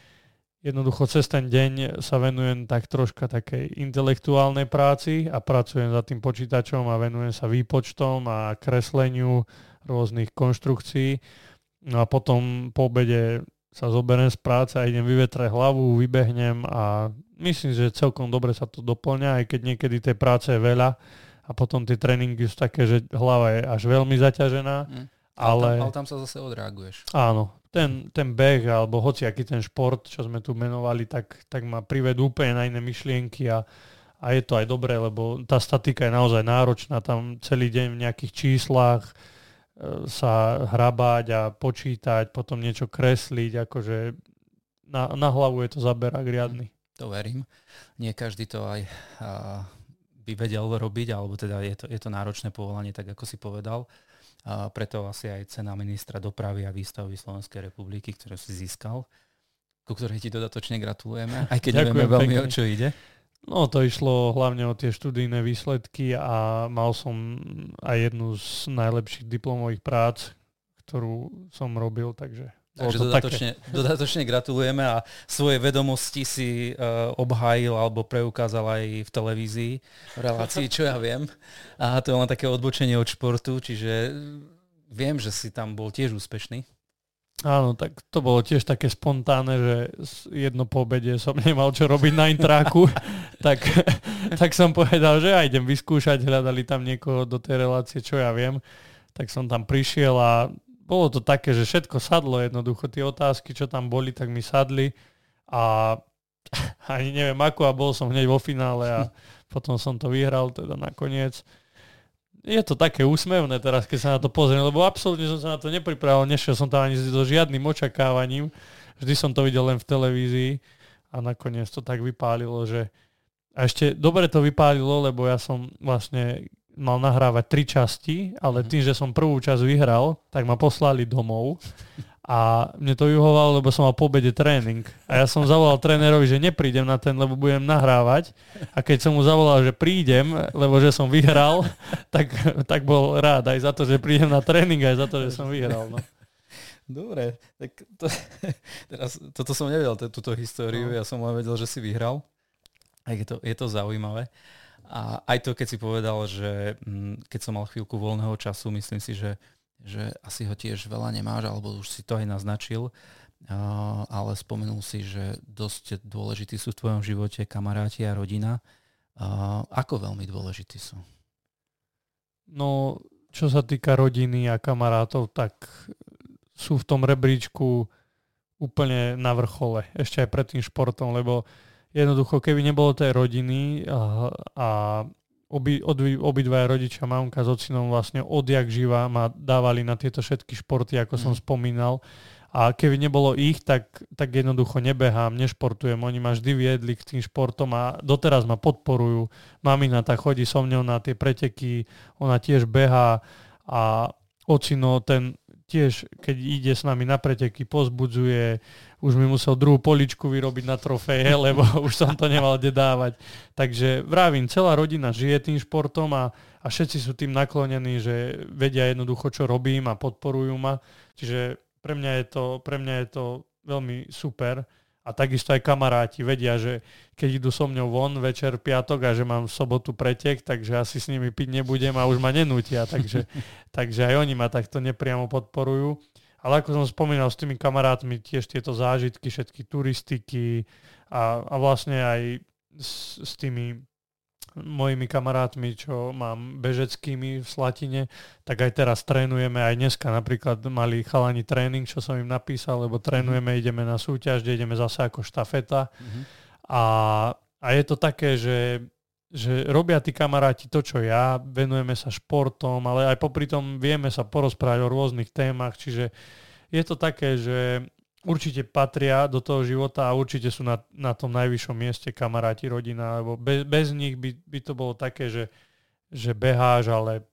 jednoducho cez ten deň sa venujem tak troška takej intelektuálnej práci a pracujem za tým počítačom a venujem sa výpočtom a kresleniu rôznych konštrukcií. No a potom po obede sa zoberiem z práce a idem vyvetrať hlavu, vybehnem a myslím, že celkom dobre sa to doplňa, aj keď niekedy tej práce je veľa a potom tie tréningy sú také, že hlava je až veľmi zaťažená. Mm ale, ale, tam, ale tam sa zase odreaguješ. Áno, ten, ten beh alebo hoci aký ten šport, čo sme tu menovali, tak, tak ma privedú úplne na iné myšlienky a, a je to aj dobré, lebo tá statika je naozaj náročná, tam celý deň v nejakých číslach e, sa hrabať a počítať, potom niečo kresliť, akože na, na hlavu je to zaberák riadny. To verím. Nie každý to aj a, by vedel robiť, alebo teda je to, je to náročné povolanie, tak ako si povedal. A preto asi aj cena ministra dopravy a výstavy Slovenskej republiky, ktorú si získal, ku ktorej ti dodatočne gratulujeme, aj keď nevieme veľmi, pekne. o čo ide. No to išlo hlavne o tie študijné výsledky a mal som aj jednu z najlepších diplomových prác, ktorú som robil, takže Takže dodatočne, *laughs* dodatočne gratulujeme a svoje vedomosti si uh, obhájil alebo preukázal aj v televízii, v relácii, čo ja viem. A to je len také odbočenie od športu, čiže viem, že si tam bol tiež úspešný. Áno, tak to bolo tiež také spontánne, že jedno po obede som nemal čo robiť na intráku, *laughs* tak, *laughs* tak som povedal, že ja idem vyskúšať, hľadali tam niekoho do tej relácie, čo ja viem. Tak som tam prišiel a bolo to také, že všetko sadlo jednoducho. Tie otázky, čo tam boli, tak mi sadli a *laughs* ani neviem ako a bol som hneď vo finále a *laughs* potom som to vyhral teda nakoniec. Je to také úsmevné teraz, keď sa na to pozriem, lebo absolútne som sa na to nepripravil, nešiel som tam ani so žiadnym očakávaním. Vždy som to videl len v televízii a nakoniec to tak vypálilo, že a ešte dobre to vypálilo, lebo ja som vlastne mal nahrávať tri časti, ale mhm. tým, že som prvú časť vyhral, tak ma poslali domov a mne to vyhovalo, lebo som mal po obede tréning. A ja som zavolal trénerovi, že neprídem na ten, lebo budem nahrávať. A keď som mu zavolal, že prídem, lebo že som vyhral, *laughs* tak, tak bol rád aj za to, že prídem na tréning, aj za to, že som vyhral. No. Dobre, tak to, *laughs* teraz, toto som nevedel, túto históriu, no. ja som len vedel, že si vyhral. Je to, je to zaujímavé. A aj to, keď si povedal, že mm, keď som mal chvíľku voľného času, myslím si, že, že asi ho tiež veľa nemáš, alebo už si to aj naznačil, ale spomenul si, že dosť dôležití sú v tvojom živote kamaráti a rodina. Ako veľmi dôležití sú? No, čo sa týka rodiny a kamarátov, tak sú v tom rebríčku úplne na vrchole, ešte aj pred tým športom, lebo jednoducho, keby nebolo tej rodiny a, a obi, obi, obidvaja rodičia, mamka s ocinom vlastne odjak živa ma dávali na tieto všetky športy, ako mm. som spomínal. A keby nebolo ich, tak, tak jednoducho nebehám, nešportujem. Oni ma vždy viedli k tým športom a doteraz ma podporujú. Mamina tak chodí so mňou na tie preteky, ona tiež behá a ocino ten tiež, keď ide s nami na preteky, pozbudzuje, už mi musel druhú poličku vyrobiť na trofeje, *laughs* lebo už som to nemal kde dávať. Takže vravím, celá rodina žije tým športom a, a všetci sú tým naklonení, že vedia jednoducho, čo robím a podporujú ma. Čiže pre mňa je to, pre mňa je to veľmi super. A takisto aj kamaráti vedia, že keď idú so mňou von večer piatok a že mám v sobotu pretek, takže asi s nimi piť nebudem a už ma nenútia. Takže, *laughs* takže aj oni ma takto nepriamo podporujú. Ale ako som spomínal s tými kamarátmi, tiež tieto zážitky, všetky turistiky a, a vlastne aj s, s tými mojimi kamarátmi, čo mám bežeckými v Slatine, tak aj teraz trénujeme, aj dneska napríklad mali chalani tréning, čo som im napísal, lebo trénujeme, mm-hmm. ideme na súťaž, kde ideme zase ako štafeta. Mm-hmm. A, a je to také, že, že robia tí kamaráti to, čo ja, venujeme sa športom, ale aj popri tom vieme sa porozprávať o rôznych témach, čiže je to také, že určite patria do toho života a určite sú na, na tom najvyššom mieste kamaráti, rodina, lebo bez, bez nich by, by to bolo také, že, že beháš, ale,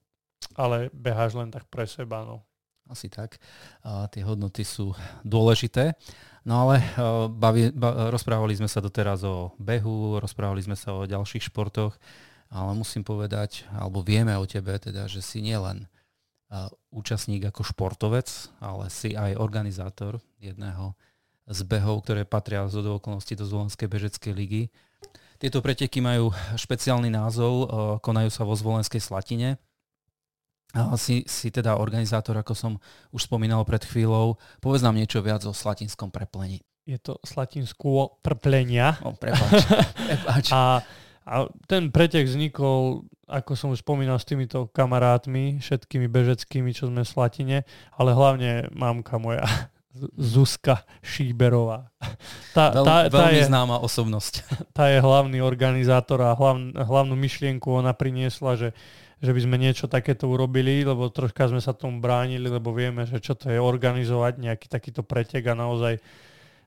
ale beháš len tak pre seba. No. Asi tak. A tie hodnoty sú dôležité. No ale bavi, ba, rozprávali sme sa doteraz o behu, rozprávali sme sa o ďalších športoch, ale musím povedať, alebo vieme o tebe teda, že si nielen účastník ako športovec, ale si aj organizátor jedného z behov, ktoré patria z okolností do Zvolenskej bežeckej ligy. Tieto preteky majú špeciálny názov, e, konajú sa vo Zvolenskej Slatine. A si, si teda organizátor, ako som už spomínal pred chvíľou. Povedz nám niečo viac o slatinskom preplení. Je to slatinskú preplenia. O, prepáč. *laughs* prepáč. A a ten pretek vznikol, ako som už spomínal, s týmito kamarátmi, všetkými bežeckými, čo sme v Slatine, ale hlavne mamka moja, Zuzka Šíberová. Tá, Veľ, tá, tá veľmi je, známa osobnosť. *laughs* Tá je hlavný organizátor a hlav, hlavnú myšlienku ona priniesla, že, že by sme niečo takéto urobili, lebo troška sme sa tomu bránili, lebo vieme, že čo to je organizovať nejaký takýto pretek a naozaj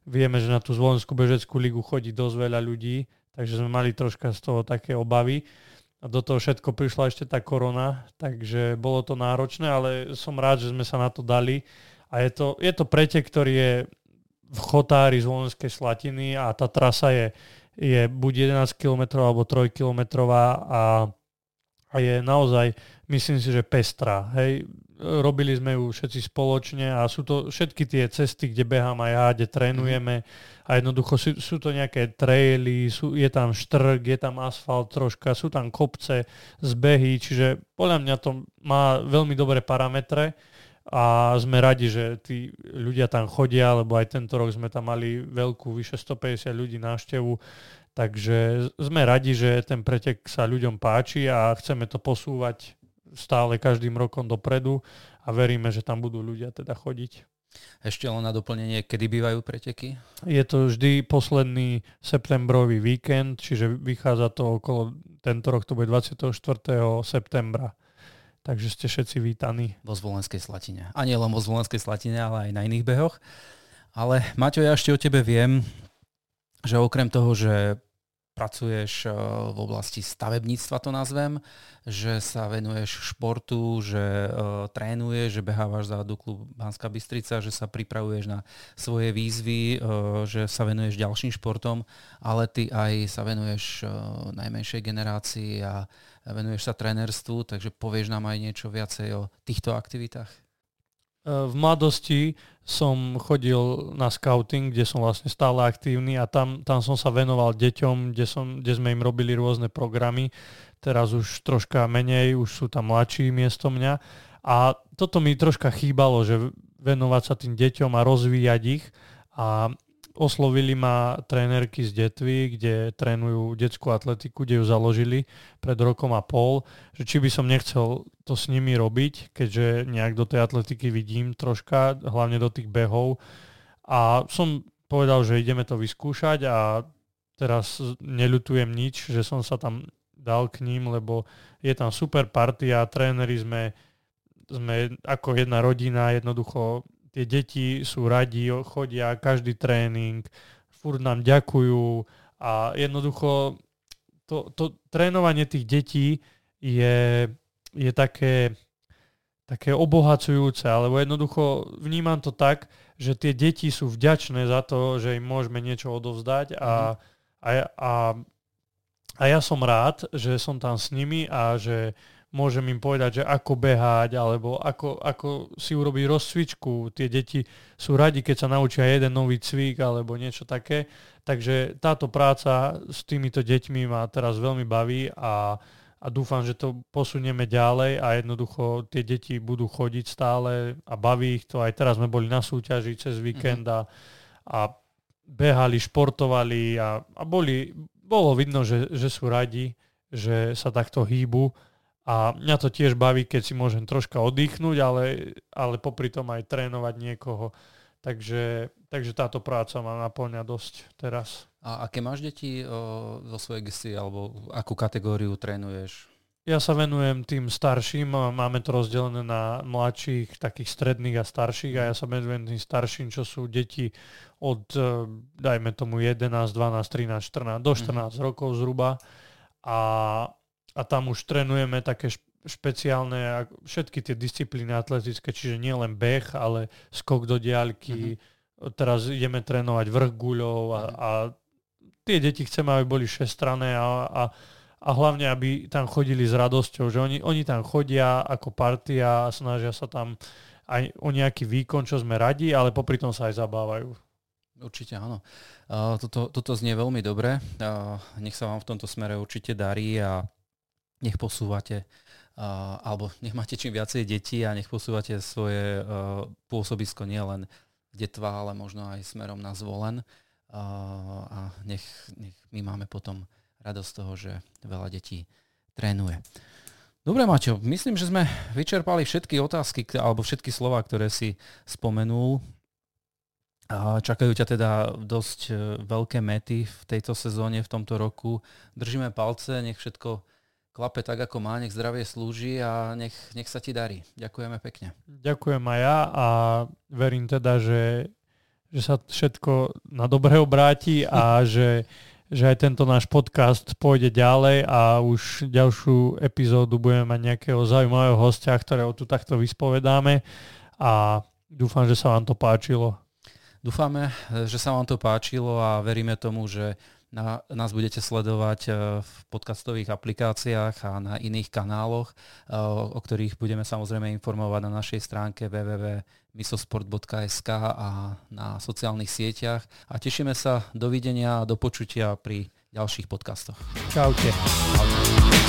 vieme, že na tú Zvolenskú bežeckú ligu chodí dosť veľa ľudí, takže sme mali troška z toho také obavy. A do toho všetko prišla ešte tá korona, takže bolo to náročné, ale som rád, že sme sa na to dali. A je to, je to pretek, ktorý je v Chotári z Volenskej Slatiny a tá trasa je, je buď 11 km alebo 3 km a, a je naozaj, myslím si, že pestrá. Hej. robili sme ju všetci spoločne a sú to všetky tie cesty, kde behám aj ja, kde trénujeme a jednoducho sú, sú to nejaké traily, sú, je tam štrk, je tam asfalt troška, sú tam kopce, zbehy, čiže podľa mňa to má veľmi dobré parametre a sme radi, že tí ľudia tam chodia, lebo aj tento rok sme tam mali veľkú, vyše 150 ľudí návštevu, takže sme radi, že ten pretek sa ľuďom páči a chceme to posúvať stále každým rokom dopredu a veríme, že tam budú ľudia teda chodiť. Ešte len na doplnenie, kedy bývajú preteky? Je to vždy posledný septembrový víkend, čiže vychádza to okolo, tento rok to bude 24. septembra. Takže ste všetci vítaní. Vo Zvolenskej Slatine. A nie len vo Zvolenskej Slatine, ale aj na iných behoch. Ale Maťo, ja ešte o tebe viem, že okrem toho, že pracuješ eh, v oblasti stavebníctva, to nazvem, že sa venuješ športu, že uh, trénuješ, že behávaš za Duklu Banská Bystrica, že sa pripravuješ na svoje výzvy, uh, že sa venuješ ďalším športom, ale ty aj sa venuješ najmenšej generácii a venuješ sa trénerstvu, takže povieš nám aj niečo viacej o týchto aktivitách? V mladosti som chodil na scouting, kde som vlastne stále aktívny a tam, tam som sa venoval deťom, kde, som, kde sme im robili rôzne programy. Teraz už troška menej, už sú tam mladší miesto mňa. A toto mi troška chýbalo, že venovať sa tým deťom a rozvíjať ich. A oslovili ma trénerky z Detvy, kde trénujú detskú atletiku, kde ju založili pred rokom a pol, že či by som nechcel to s nimi robiť, keďže nejak do tej atletiky vidím troška, hlavne do tých behov. A som povedal, že ideme to vyskúšať a teraz neľutujem nič, že som sa tam dal k ním, lebo je tam super partia, tréneri sme, sme ako jedna rodina, jednoducho tie deti sú radi, chodia každý tréning, furt nám ďakujú a jednoducho to, to trénovanie tých detí je, je také, také obohacujúce, alebo jednoducho vnímam to tak, že tie deti sú vďačné za to, že im môžeme niečo odovzdať a, mm. a, a, a ja som rád, že som tam s nimi a že môžem im povedať, že ako behať, alebo ako, ako si urobiť rozcvičku. Tie deti sú radi, keď sa naučia jeden nový cvik alebo niečo také. Takže táto práca s týmito deťmi ma teraz veľmi baví a, a dúfam, že to posunieme ďalej a jednoducho tie deti budú chodiť stále a baví ich to. Aj teraz sme boli na súťaži cez víkend a, a behali, športovali a, a boli, bolo vidno, že, že sú radi, že sa takto hýbu a mňa to tiež baví, keď si môžem troška oddychnúť, ale, ale popri tom aj trénovať niekoho. Takže, takže táto práca ma naplňa dosť teraz. A aké máš deti o, zo svojej gestii, alebo akú kategóriu trénuješ? Ja sa venujem tým starším, máme to rozdelené na mladších, takých stredných a starších a ja sa venujem tým starším, čo sú deti od, e, dajme tomu 11, 12, 13, 14, do 14 mm. rokov zhruba. A a tam už trénujeme také špeciálne, všetky tie disciplíny atletické, čiže nie len beh, ale skok do diaľky, uh-huh. teraz ideme trénovať vrch guľov a, uh-huh. a tie deti chceme, aby boli šestrané a, a, a hlavne, aby tam chodili s radosťou, že oni, oni tam chodia ako partia a snažia sa tam aj o nejaký výkon, čo sme radi, ale popri tom sa aj zabávajú. Určite áno. Uh, toto, toto znie veľmi dobre. Uh, nech sa vám v tomto smere určite darí a nech posúvate uh, alebo nech máte čím viacej detí a nech posúvate svoje uh, pôsobisko nielen detva, ale možno aj smerom na zvolen. Uh, a nech, nech my máme potom radosť toho, že veľa detí trénuje. Dobre, Maťo, myslím, že sme vyčerpali všetky otázky alebo všetky slova, ktoré si spomenul. Čakajú ťa teda dosť veľké mety v tejto sezóne, v tomto roku. Držíme palce, nech všetko klape tak, ako má, nech zdravie slúži a nech, nech sa ti darí. Ďakujeme pekne. Ďakujem aj ja a verím teda, že, že sa všetko na dobre obráti a *laughs* že, že aj tento náš podcast pôjde ďalej a už ďalšiu epizódu budeme mať nejakého zaujímavého hostia, ktorého tu takto vyspovedáme a dúfam, že sa vám to páčilo. Dúfame, že sa vám to páčilo a veríme tomu, že na, nás budete sledovať e, v podcastových aplikáciách a na iných kanáloch, e, o ktorých budeme samozrejme informovať na našej stránke www.misosport.sk a na sociálnych sieťach. A tešíme sa dovidenia a do počutia pri ďalších podcastoch. Čaute. Čaute.